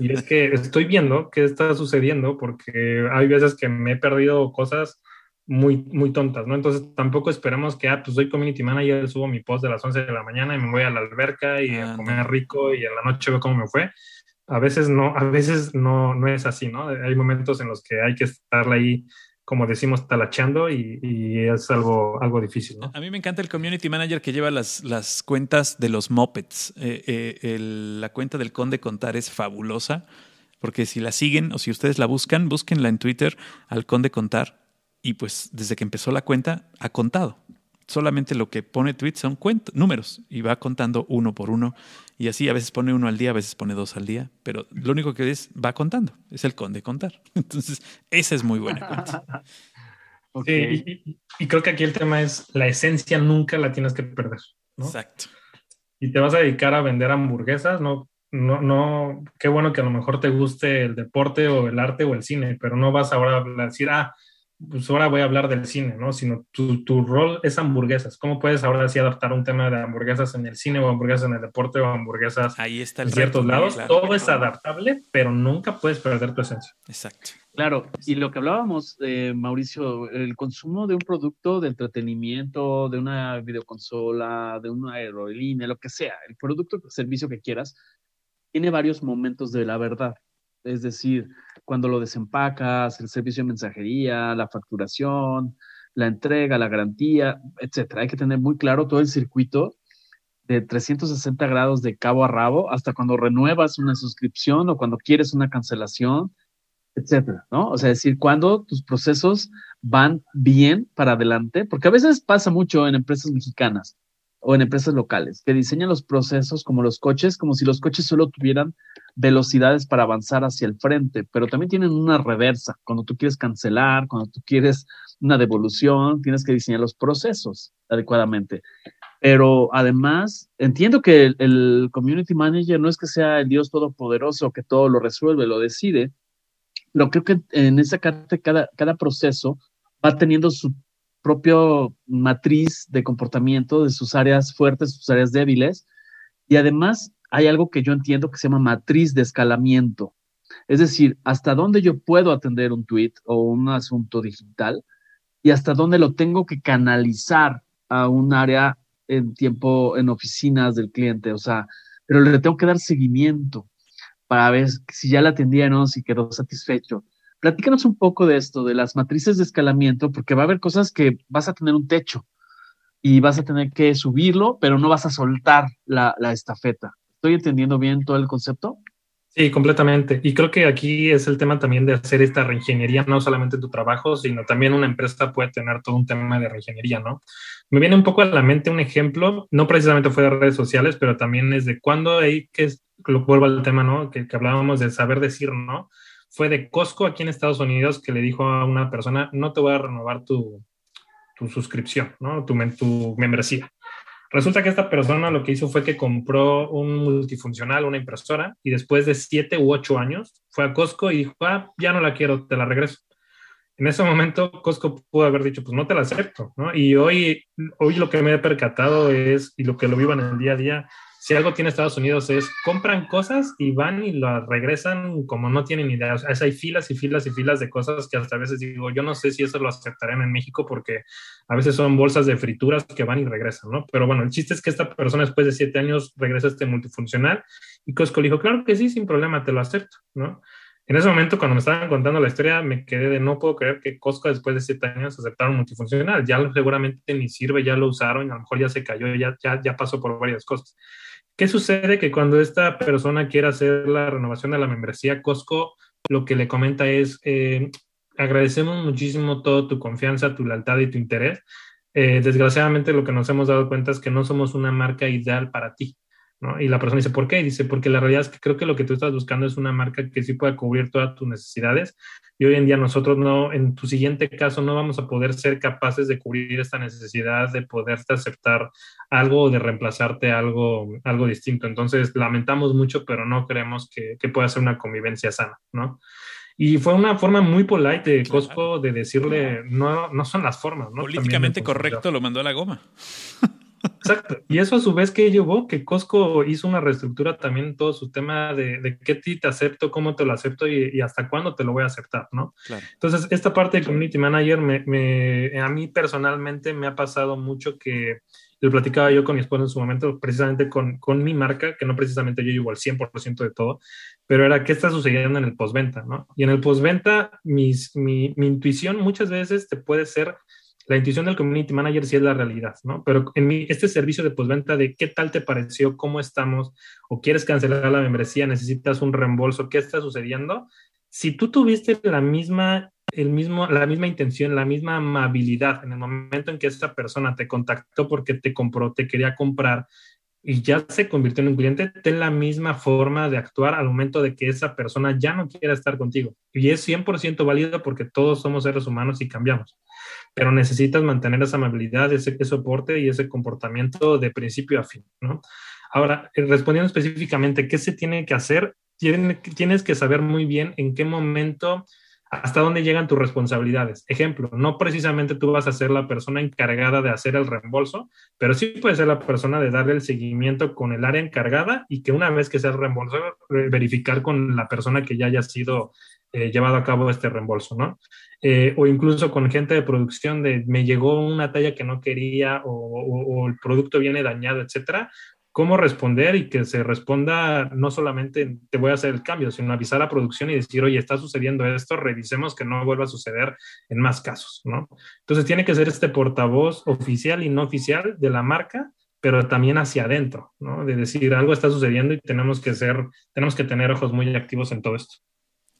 y es que estoy viendo qué está sucediendo porque hay veces que me he perdido cosas muy, muy tontas, ¿no? Entonces tampoco esperamos que, ah, pues soy community manager, subo mi post de las 11 de la mañana y me voy a la alberca y Ah, a comer rico y en la noche veo cómo me fue. A veces no, a veces no, no es así, ¿no? Hay momentos en los que hay que estar ahí, como decimos, talacheando y, y es algo, algo difícil, ¿no? A mí me encanta el community manager que lleva las, las cuentas de los mopeds. Eh, eh, el- la cuenta del Conde Contar es fabulosa, porque si la siguen o si ustedes la buscan, búsquenla en Twitter al Conde Contar. Y pues desde que empezó la cuenta ha contado. Solamente lo que pone tweets son cuentos, números y va contando uno por uno. Y así a veces pone uno al día, a veces pone dos al día, pero lo único que es va contando, es el Conde Contar. [laughs] Entonces, esa es muy buena cuenta. [laughs] Ok. Sí, y, y- y creo que aquí el tema es la esencia nunca la tienes que perder, ¿no? Exacto. y te vas a dedicar a vender hamburguesas, no, no, no, qué bueno que a lo mejor te guste el deporte o el arte o el cine, pero no vas ahora a decir, ah, pues ahora voy a hablar del cine, ¿no? Sino tu, tu rol es hamburguesas. ¿Cómo puedes ahora sí adaptar un tema de hamburguesas en el cine o hamburguesas en el deporte o hamburguesas Ahí está el en ciertos reto, lados? claro. Todo es adaptable, pero nunca puedes perder tu esencia. Exacto. Claro, y lo que hablábamos, eh, Mauricio, el consumo de un producto de entretenimiento, de una videoconsola, de una aerolínea, lo que sea, el producto o servicio que quieras, tiene varios momentos de la verdad. Es decir, cuando lo desempacas, el servicio de mensajería, la facturación, la entrega, la garantía, etcétera. Hay que tener muy claro todo el circuito de 360 grados de cabo a rabo hasta cuando renuevas una suscripción o cuando quieres una cancelación etcétera, ¿no? O sea, decir, cuando tus procesos van bien para adelante, porque a veces pasa mucho en empresas mexicanas o en empresas locales, que diseñan los procesos como los coches, como si los coches solo tuvieran velocidades para avanzar hacia el frente, pero también tienen una reversa. Cuando tú quieres cancelar, cuando tú quieres una devolución, tienes que diseñar los procesos adecuadamente. Pero además, entiendo que el, community manager no es que sea el Dios todopoderoso que todo lo resuelve, lo decide, pero creo que en esa carta cada, cada proceso va teniendo su propio matriz de comportamiento de sus áreas fuertes, sus áreas débiles, y además hay algo que yo entiendo que se llama matriz de escalamiento. Es decir, hasta dónde yo puedo atender un tweet o un asunto digital y hasta dónde lo tengo que canalizar a un área en tiempo, en oficinas del cliente. O sea, pero le tengo que dar seguimiento para ver si ya la atendía o si quedó satisfecho. Platícanos un poco de esto, de las matrices de escalamiento, porque va a haber cosas que vas a tener un techo y vas a tener que subirlo, pero no vas a soltar la, la estafeta. ¿Estoy entendiendo bien todo el concepto? Sí, completamente. Y creo que aquí es el tema también de hacer esta reingeniería, no solamente en tu trabajo, sino también una empresa puede tener todo un tema de reingeniería, ¿no? Me viene un poco a la mente un ejemplo, no precisamente fue de redes sociales, pero también es de cuando hay que, vuelvo al tema, ¿no? Que, que hablábamos de saber decir, ¿no? Fue de Costco aquí en Estados Unidos que le dijo a una persona, no te voy a renovar tu, tu suscripción, ¿no? Tu, tu membresía. Resulta que esta persona lo que hizo fue que compró un multifuncional, una impresora, y después de siete u ocho años fue a Costco y dijo, ah, ya no la quiero, te la regreso. En ese momento Costco pudo haber dicho, pues no te la acepto, ¿no? Y hoy, hoy lo que me he percatado es, y lo que lo vivo en el día a día, si algo tiene Estados Unidos es compran cosas y van y las regresan como no tienen idea. O sea, hay filas y filas y filas de cosas que hasta a veces digo, yo no sé si eso lo aceptarán en México porque a veces son bolsas de frituras que van y regresan, ¿no? Pero bueno, el chiste es que esta persona después de siete años regresa a este multifuncional y Costco le dijo, claro que sí, sin problema, te lo acepto, ¿no? En ese momento, cuando me estaban contando la historia, me quedé de no puedo creer que Costco después de siete años aceptaron multifuncional. Ya seguramente ni sirve, ya lo usaron, a lo mejor ya se cayó, ya, ya, ya pasó por varias cosas. ¿Qué sucede? Que cuando esta persona quiere hacer la renovación de la membresía, Costco lo que le comenta es, eh, agradecemos muchísimo toda tu confianza, tu lealtad y tu interés. Eh, desgraciadamente lo que nos hemos dado cuenta es que no somos una marca ideal para ti. Y la persona dice, ¿por qué? dice, porque la realidad es que creo que lo que tú estás buscando es una marca que sí pueda cubrir todas tus necesidades. Y hoy en día nosotros no, en tu siguiente caso, no vamos a poder ser capaces de cubrir esta necesidad de poderte aceptar algo o de reemplazarte algo, algo distinto. Entonces, lamentamos mucho, pero no creemos que, que pueda ser una convivencia sana, ¿no? Y fue una forma muy polite de Costco de decirle, no, no son las formas, ¿no? Políticamente correcto lo mandó a la goma. [laughs] Exacto. Y eso a su vez que llevó que Costco hizo una reestructura también todo su tema de, de qué ti te acepto, cómo te lo acepto y, hasta cuándo te lo voy a aceptar, ¿no? Entonces, esta parte de Community Manager me, me, a mí personalmente me ha pasado mucho que lo platicaba yo con mi esposa en su momento, precisamente con, con mi marca, que no precisamente yo llevo el 100% de todo, pero era qué está sucediendo en el postventa, ¿no? Y en el postventa, mi, mi intuición muchas veces te puede ser la intuición del community manager sí es la realidad, ¿no? Pero en mi, este servicio de postventa de qué tal te pareció, cómo estamos, o quieres cancelar la membresía, necesitas un reembolso, ¿qué está sucediendo? Si tú tuviste la misma, el mismo, la misma intención, la misma amabilidad en el momento en que esta persona te contactó porque te compró, te quería comprar, y ya se convirtió en un cliente, ten la misma forma de actuar al momento de que esa persona ya no quiera estar contigo. Y es 100% válido porque todos somos seres humanos y cambiamos pero necesitas mantener esa amabilidad, ese, soporte y ese comportamiento de principio a fin, ¿no? Ahora, eh, respondiendo específicamente, ¿qué se tiene que hacer? Tienes que saber muy bien en qué momento, hasta dónde llegan tus responsabilidades. Ejemplo, no precisamente tú vas a ser la persona encargada de hacer el reembolso, pero sí puedes ser la persona de darle el seguimiento con el área encargada y que una vez que sea el reembolso, verificar con la persona que ya haya sido eh, llevado a cabo este reembolso, ¿no? Eh, o incluso con gente de producción de me llegó una talla que no quería o, el producto viene dañado, etcétera, cómo responder y que se responda no solamente te voy a hacer el cambio, sino avisar a producción y decir, oye, está sucediendo esto, revisemos que no vuelva a suceder en más casos, ¿no? Entonces tiene que ser este portavoz oficial y no oficial de la marca, pero también hacia adentro, ¿no? De decir, algo está sucediendo y tenemos que ser, tenemos que tener ojos muy activos en todo esto.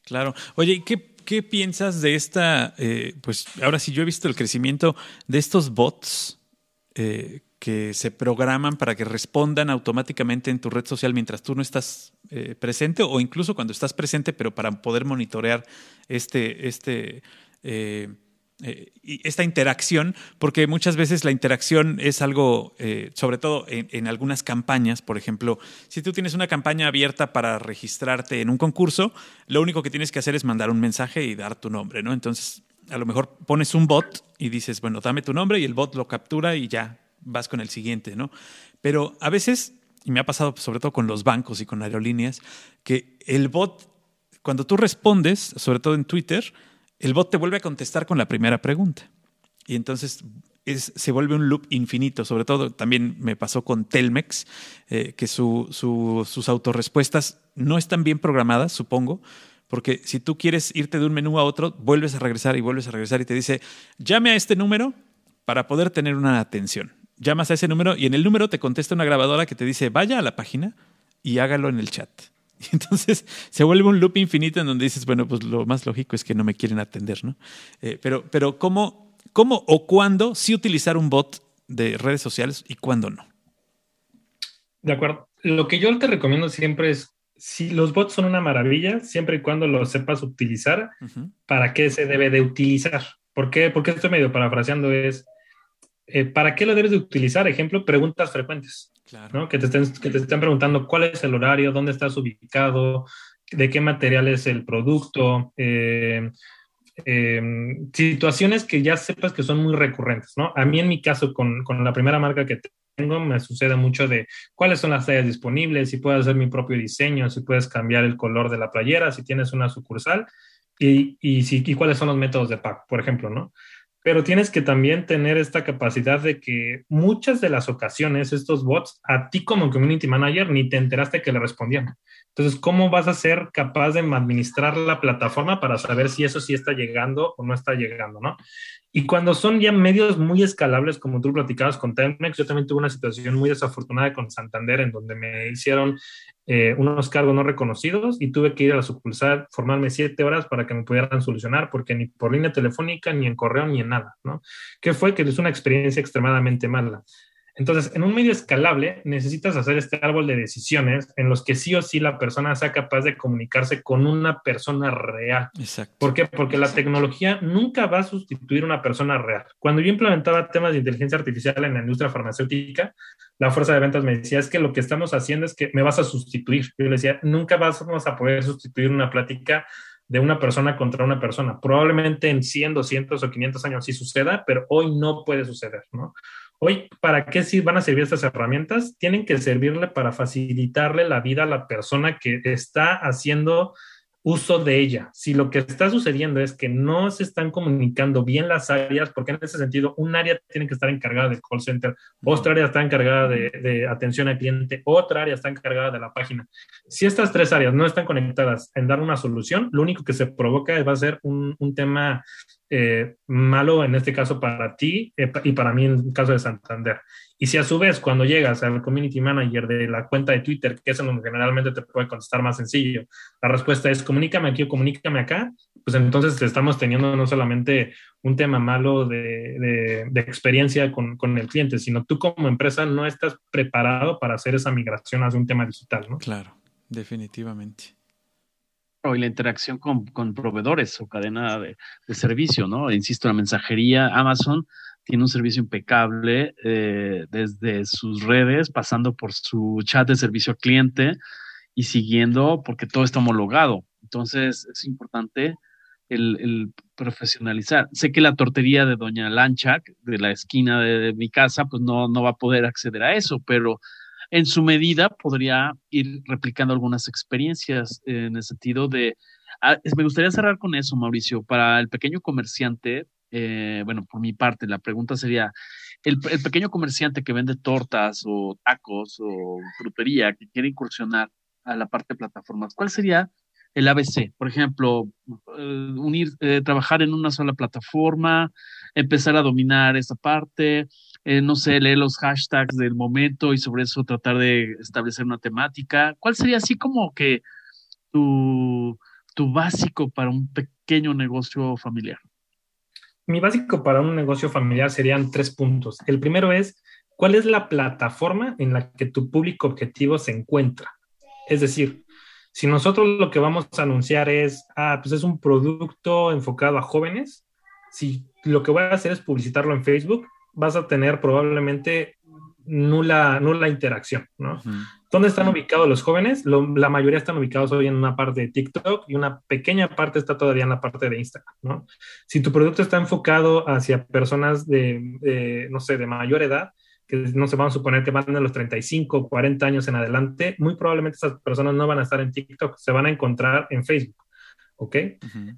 Claro. Oye, ¿qué, qué piensas de esta? Eh, pues ahora sí, yo he visto el crecimiento de estos bots eh, que se programan para que respondan automáticamente en tu red social mientras tú no estás eh, presente o incluso cuando estás presente, pero para poder monitorear este, este esta interacción, porque muchas veces la interacción es algo, eh, sobre todo en, algunas campañas, por ejemplo, si tú tienes una campaña abierta para registrarte en un concurso, lo único que tienes que hacer es mandar un mensaje y dar tu nombre, ¿no? Entonces, a lo mejor pones un bot y dices, bueno, dame tu nombre y el bot lo captura y ya vas con el siguiente, ¿no? Pero a veces, y me ha pasado sobre todo con los bancos y con aerolíneas, que el bot, cuando tú respondes, sobre todo en Twitter, el bot te vuelve a contestar con la primera pregunta. Y entonces se vuelve un loop infinito. Sobre todo también me pasó con Telmex, eh, que sus autorrespuestas no están bien programadas, supongo, porque si tú quieres irte de un menú a otro, vuelves a regresar y vuelves a regresar y te dice, llame a este número para poder tener una atención. Llamas a ese número y en el número te contesta una grabadora que te dice, vaya a la página y hágalo en el chat. [laughs] Y entonces se vuelve un loop infinito en donde dices, bueno, pues lo más lógico es que no me quieren atender, ¿no? Eh, pero, pero ¿cómo, ¿cómo o cuándo sí utilizar un bot de redes sociales y cuándo no? De acuerdo. Lo que yo te recomiendo siempre es, si los bots son una maravilla, siempre y cuando los sepas utilizar, ¿para qué se debe de utilizar? ¿Por qué? Porque estoy medio parafraseando es, eh, ¿para qué lo debes de utilizar? Ejemplo, preguntas frecuentes. Que, te estén, que te estén preguntando cuál es el horario, dónde estás ubicado, de qué material es el producto, eh, eh, situaciones que ya sepas que son muy recurrentes, ¿no? A mí en mi caso, con, con, la primera marca que tengo, me sucede mucho de cuáles son las tallas disponibles, si puedo hacer mi propio diseño, si puedes cambiar el color de la playera, si tienes una sucursal y, y, si, y cuáles son los métodos de pago, por ejemplo, ¿no? Pero tienes que también tener esta capacidad de que muchas de las ocasiones estos bots, a ti como community manager, ni te enteraste que le respondían. Entonces, ¿cómo vas a ser capaz de administrar la plataforma para saber si eso sí está llegando o no está llegando, no? Y cuando son ya medios muy escalables, como tú platicabas con Telmex, yo también tuve una situación muy desafortunada con Santander, en donde me hicieron eh, unos cargos no reconocidos y tuve que ir a la sucursal, formarme siete horas para que me pudieran solucionar, porque ni por línea telefónica, ni en correo, ni en nada, ¿no? ¿Qué fue? Que es una experiencia extremadamente mala. Entonces, en un medio escalable necesitas hacer este árbol de decisiones en los que sí o sí la persona sea capaz de comunicarse con una persona real. Exacto. ¿Por qué? Porque la tecnología nunca va a sustituir una persona real. Cuando yo implementaba temas de inteligencia artificial en la industria farmacéutica, la fuerza de ventas me decía, es que lo que estamos haciendo es que me vas a sustituir. Yo le decía, nunca vamos a poder sustituir una plática de una persona contra una persona. Probablemente en 100, 200 o 500 años sí suceda, pero hoy no puede suceder, ¿no? Hoy, ¿para qué sí van a servir estas herramientas? Tienen que servirle para facilitarle la vida a la persona que está haciendo uso de ella. Si lo que está sucediendo es que no se están comunicando bien las áreas, porque en ese sentido un área tiene que estar encargada del call center, otra área está encargada de, atención al cliente, otra área está encargada de la página. Si estas tres áreas no están conectadas en dar una solución, lo único que se provoca va a ser un, un tema eh, malo en este caso para ti eh, y para mí en el caso de Santander. Y si a su vez cuando llegas al community manager de la cuenta de Twitter, que es en donde generalmente te puede contestar más sencillo, la respuesta es comunícame aquí o comunícame acá, pues entonces estamos teniendo no solamente un tema malo de, de, experiencia con, con, el cliente, sino tú como empresa no estás preparado para hacer esa migración hacia un tema digital, ¿no? Claro, definitivamente y la interacción con, proveedores o cadena de, servicio, ¿no? Insisto, la mensajería, Amazon tiene un servicio impecable eh, desde sus redes, pasando por su chat de servicio al cliente y siguiendo porque todo está homologado. Entonces es importante el, profesionalizar. Sé que la tortería de Doña Lancha, de la esquina de, mi casa, pues no, no va a poder acceder a eso, pero en su medida podría ir replicando algunas experiencias en el sentido de, ah, me gustaría cerrar con eso, Mauricio, para el pequeño comerciante, eh, bueno, por mi parte, la pregunta sería, el, pequeño comerciante que vende tortas o tacos o frutería que quiere incursionar a la parte de plataformas, ¿cuál sería el ABC? Por ejemplo, eh, unir, eh, trabajar en una sola plataforma, empezar a dominar esa parte, eh, no sé, leer los hashtags del momento y sobre eso tratar de establecer una temática. ¿Cuál sería así como que tu, tu básico para un pequeño negocio familiar? Mi básico para un negocio familiar serían tres puntos. El primero es, ¿cuál es la plataforma en la que tu público objetivo se encuentra? Es decir, si nosotros lo que vamos a anunciar es, ah, pues es un producto enfocado a jóvenes, si lo que voy a hacer es publicitarlo en Facebook, vas a tener probablemente nula, nula interacción, ¿no? ¿Dónde están ubicados los jóvenes? la mayoría están ubicados hoy en una parte de TikTok y una pequeña parte está todavía en la parte de Instagram, ¿no? Si tu producto está enfocado hacia personas de, no sé, de mayor edad, que no se van a suponer que van de los 35, 40 años en adelante, muy probablemente esas personas no van a estar en TikTok, se van a encontrar en Facebook. ¿Ok?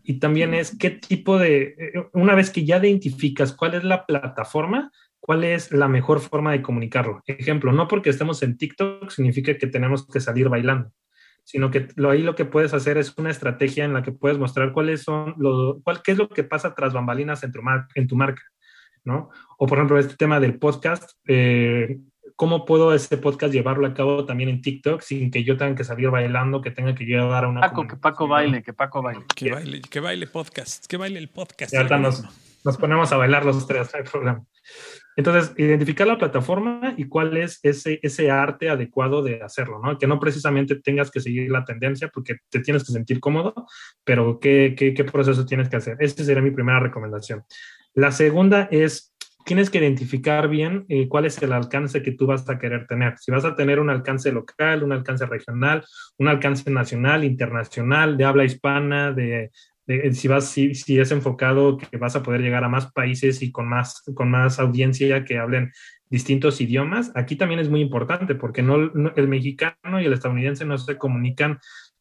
Y también es qué tipo de, eh, una vez que ya identificas cuál es la plataforma, cuál es la mejor forma de comunicarlo. Ejemplo, no porque estemos en TikTok significa que tenemos que salir bailando, sino que lo, ahí lo que puedes hacer es una estrategia en la que puedes mostrar cuáles son, lo, cuál, qué es lo que pasa tras bambalinas en tu, en tu marca, ¿no? O por ejemplo, este tema del podcast, eh, ¿cómo puedo este podcast llevarlo a cabo también en TikTok sin que yo tenga que salir bailando, que tenga que llevar a una... Paco, que Paco baile, que Paco baile. Que baile, que baile podcast, que baile el podcast. Y ahorita nos, nos, ponemos a bailar los tres, no hay problema. Entonces, identificar la plataforma y cuál es ese, ese arte adecuado de hacerlo, ¿no? Que no precisamente tengas que seguir la tendencia porque te tienes que sentir cómodo, pero qué, qué, qué proceso tienes que hacer. Esa sería mi primera recomendación. La segunda es tienes que identificar bien eh, cuál es el alcance que tú vas a querer tener. Si vas a tener un alcance local, un alcance regional, un alcance nacional, internacional, de habla hispana, de, si, vas, si, si, es enfocado que vas a poder llegar a más países y con más, con más audiencia que hablen distintos idiomas, aquí también es muy importante porque no, el mexicano y el estadounidense no se comunican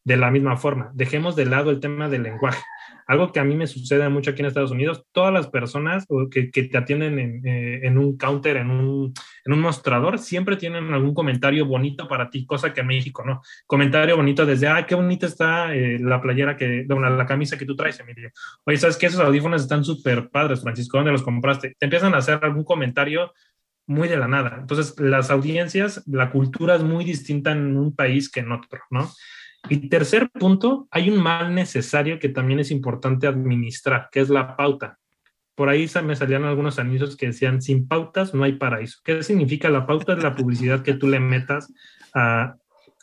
de la misma forma. Dejemos de lado el tema del lenguaje. Algo que a mí me sucede mucho aquí en Estados Unidos, todas las personas que, que te atienden en, eh, en, un counter, en un, en un mostrador, siempre tienen algún comentario bonito para ti, cosa que en México no. Comentario bonito desde, ah, qué bonita está eh, la playera que, bueno, la camisa que tú traes, Emilio. Oye, ¿sabes qué? Esos audífonos están súper padres, Francisco, ¿dónde los compraste? Te empiezan a hacer algún comentario muy de la nada. Entonces, las audiencias, la cultura es muy distinta en un país que en otro, ¿no? Y tercer punto, hay un mal necesario que también es importante administrar, que es la pauta. Por ahí me salían algunos anuncios que decían, sin pautas no hay paraíso. ¿Qué significa la pauta? Es la publicidad que tú le metas a,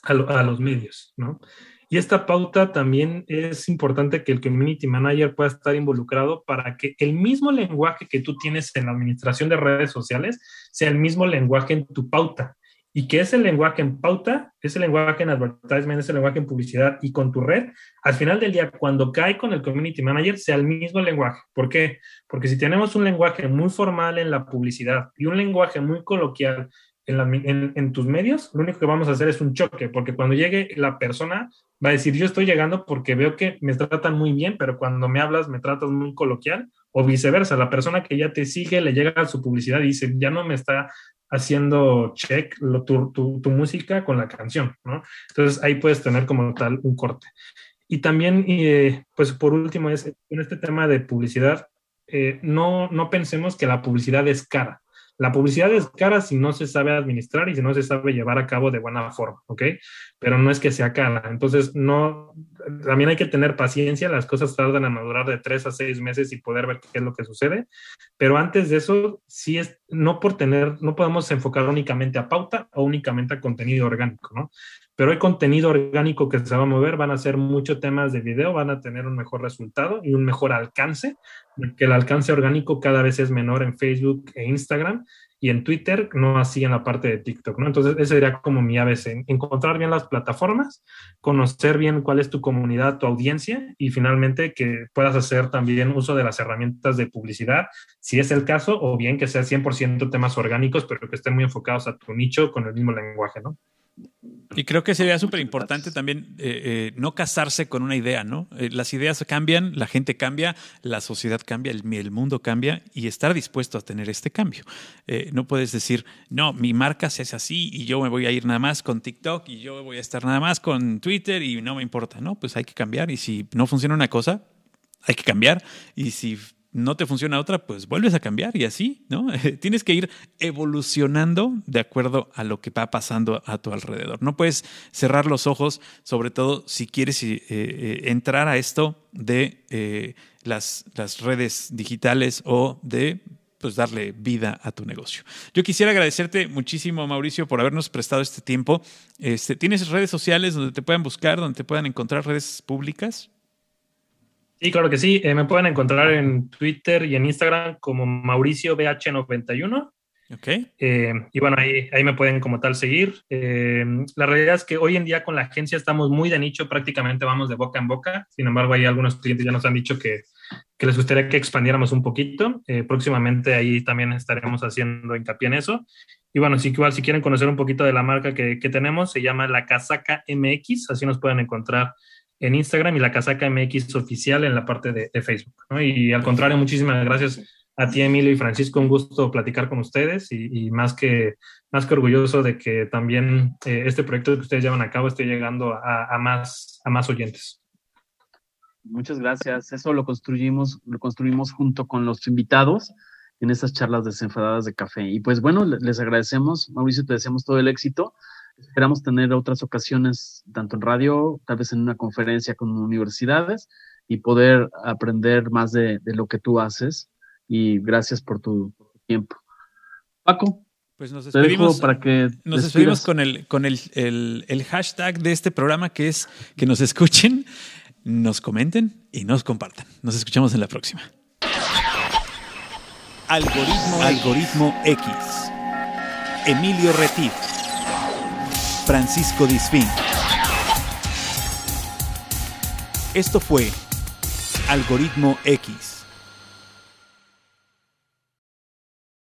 a, a los medios, ¿no? Y esta pauta también es importante que el community manager pueda estar involucrado para que el mismo lenguaje que tú tienes en la administración de redes sociales sea el mismo lenguaje en tu pauta. Y que ese lenguaje en pauta, ese lenguaje en advertisement, ese lenguaje en publicidad y con tu red, al final del día, cuando cae con el community manager, sea el mismo lenguaje. ¿Por qué? Porque si tenemos un lenguaje muy formal en la publicidad y un lenguaje muy coloquial en, tus medios, lo único que vamos a hacer es un choque, porque cuando llegue la persona va a decir, yo estoy llegando porque veo que me tratan muy bien, pero cuando me hablas me tratas muy coloquial, o viceversa, la persona que ya te sigue le llega a su publicidad y dice, ya no me está haciendo check tu, tu, música con la canción, ¿no? Entonces ahí puedes tener como tal un corte. Y también, eh, pues por último, es en este tema de publicidad, eh, no, no pensemos que la publicidad es cara. La publicidad es cara si no se sabe administrar y si no se sabe llevar a cabo de buena forma, ¿ok? Pero no es que sea cara. Entonces, no, también hay que tener paciencia. Las cosas tardan a madurar de tres a seis meses y poder ver qué es lo que sucede. Pero antes de eso, sí es, no por tener, no podemos enfocar únicamente a pauta o únicamente a contenido orgánico, ¿no? Pero hay contenido orgánico que se va a mover, van a ser muchos temas de video, van a tener un mejor resultado y un mejor alcance, porque el alcance orgánico cada vez es menor en Facebook e Instagram y en Twitter, no así en la parte de TikTok, ¿no? Entonces, ese sería como mi ABC, encontrar bien las plataformas, conocer bien cuál es tu comunidad, tu audiencia y finalmente que puedas hacer también uso de las herramientas de publicidad, si es el caso, o bien que sea 100% temas orgánicos, pero que estén muy enfocados a tu nicho con el mismo lenguaje, ¿no? Y creo que sería súper importante también eh, eh, no casarse con una idea, ¿no? Eh, las ideas cambian, la gente cambia, la sociedad cambia, el, el mundo cambia y estar dispuesto a tener este cambio. no puedes decir, no, mi marca se hace así y yo me voy a ir nada más con TikTok y yo voy a estar nada más con Twitter y no me importa, ¿no? Pues hay que cambiar y si no funciona una cosa, hay que cambiar y si no te funciona otra, pues vuelves a cambiar y así, ¿no? [laughs] Tienes que ir evolucionando de acuerdo a lo que va pasando a tu alrededor. No puedes cerrar los ojos, sobre todo si quieres eh, eh, entrar a esto de eh, las, las redes digitales o de pues darle vida a tu negocio. Yo quisiera agradecerte muchísimo, Mauricio, por habernos prestado este tiempo. Este, ¿Tienes redes sociales donde te puedan buscar, donde te puedan encontrar redes públicas? Sí, claro que sí. Eh, me pueden encontrar en Twitter y en Instagram como Mauricio BH91. Ok. Eh, y bueno, ahí, ahí me pueden como tal seguir. Eh, la realidad es que hoy en día con la agencia estamos muy de nicho, prácticamente vamos de boca en boca. Sin embargo, hay algunos clientes ya nos han dicho que, que les gustaría que expandiéramos un poquito. próximamente ahí también estaremos haciendo hincapié en eso. Y bueno, si, igual si quieren conocer un poquito de la marca que, que tenemos, se llama La Casaca MX, así nos pueden encontrar en Instagram y la casaca MX oficial en la parte de, Facebook. Y al contrario, muchísimas gracias a ti, Emilio y Francisco. Un gusto platicar con ustedes y, más, que, más que orgulloso de que también eh, este proyecto que ustedes llevan a cabo esté llegando a, más, a más oyentes. Muchas gracias. Eso lo construimos, lo construimos junto con los invitados en estas charlas desenfadadas de café. Y pues bueno, les agradecemos. Mauricio, te deseamos todo el éxito. Esperamos tener otras ocasiones, tanto en radio, tal vez en una conferencia con universidades, y poder aprender más de, lo que tú haces. Y gracias por tu, tiempo. Paco. Pues nos despedimos, para que nos despedimos con, el, con el, el hashtag de este programa que es que nos escuchen, nos comenten y nos compartan. Nos escuchamos en la próxima. Algoritmo, Algoritmo X. Emilio Retif. Francisco Disfín. Esto fue Algoritmo X.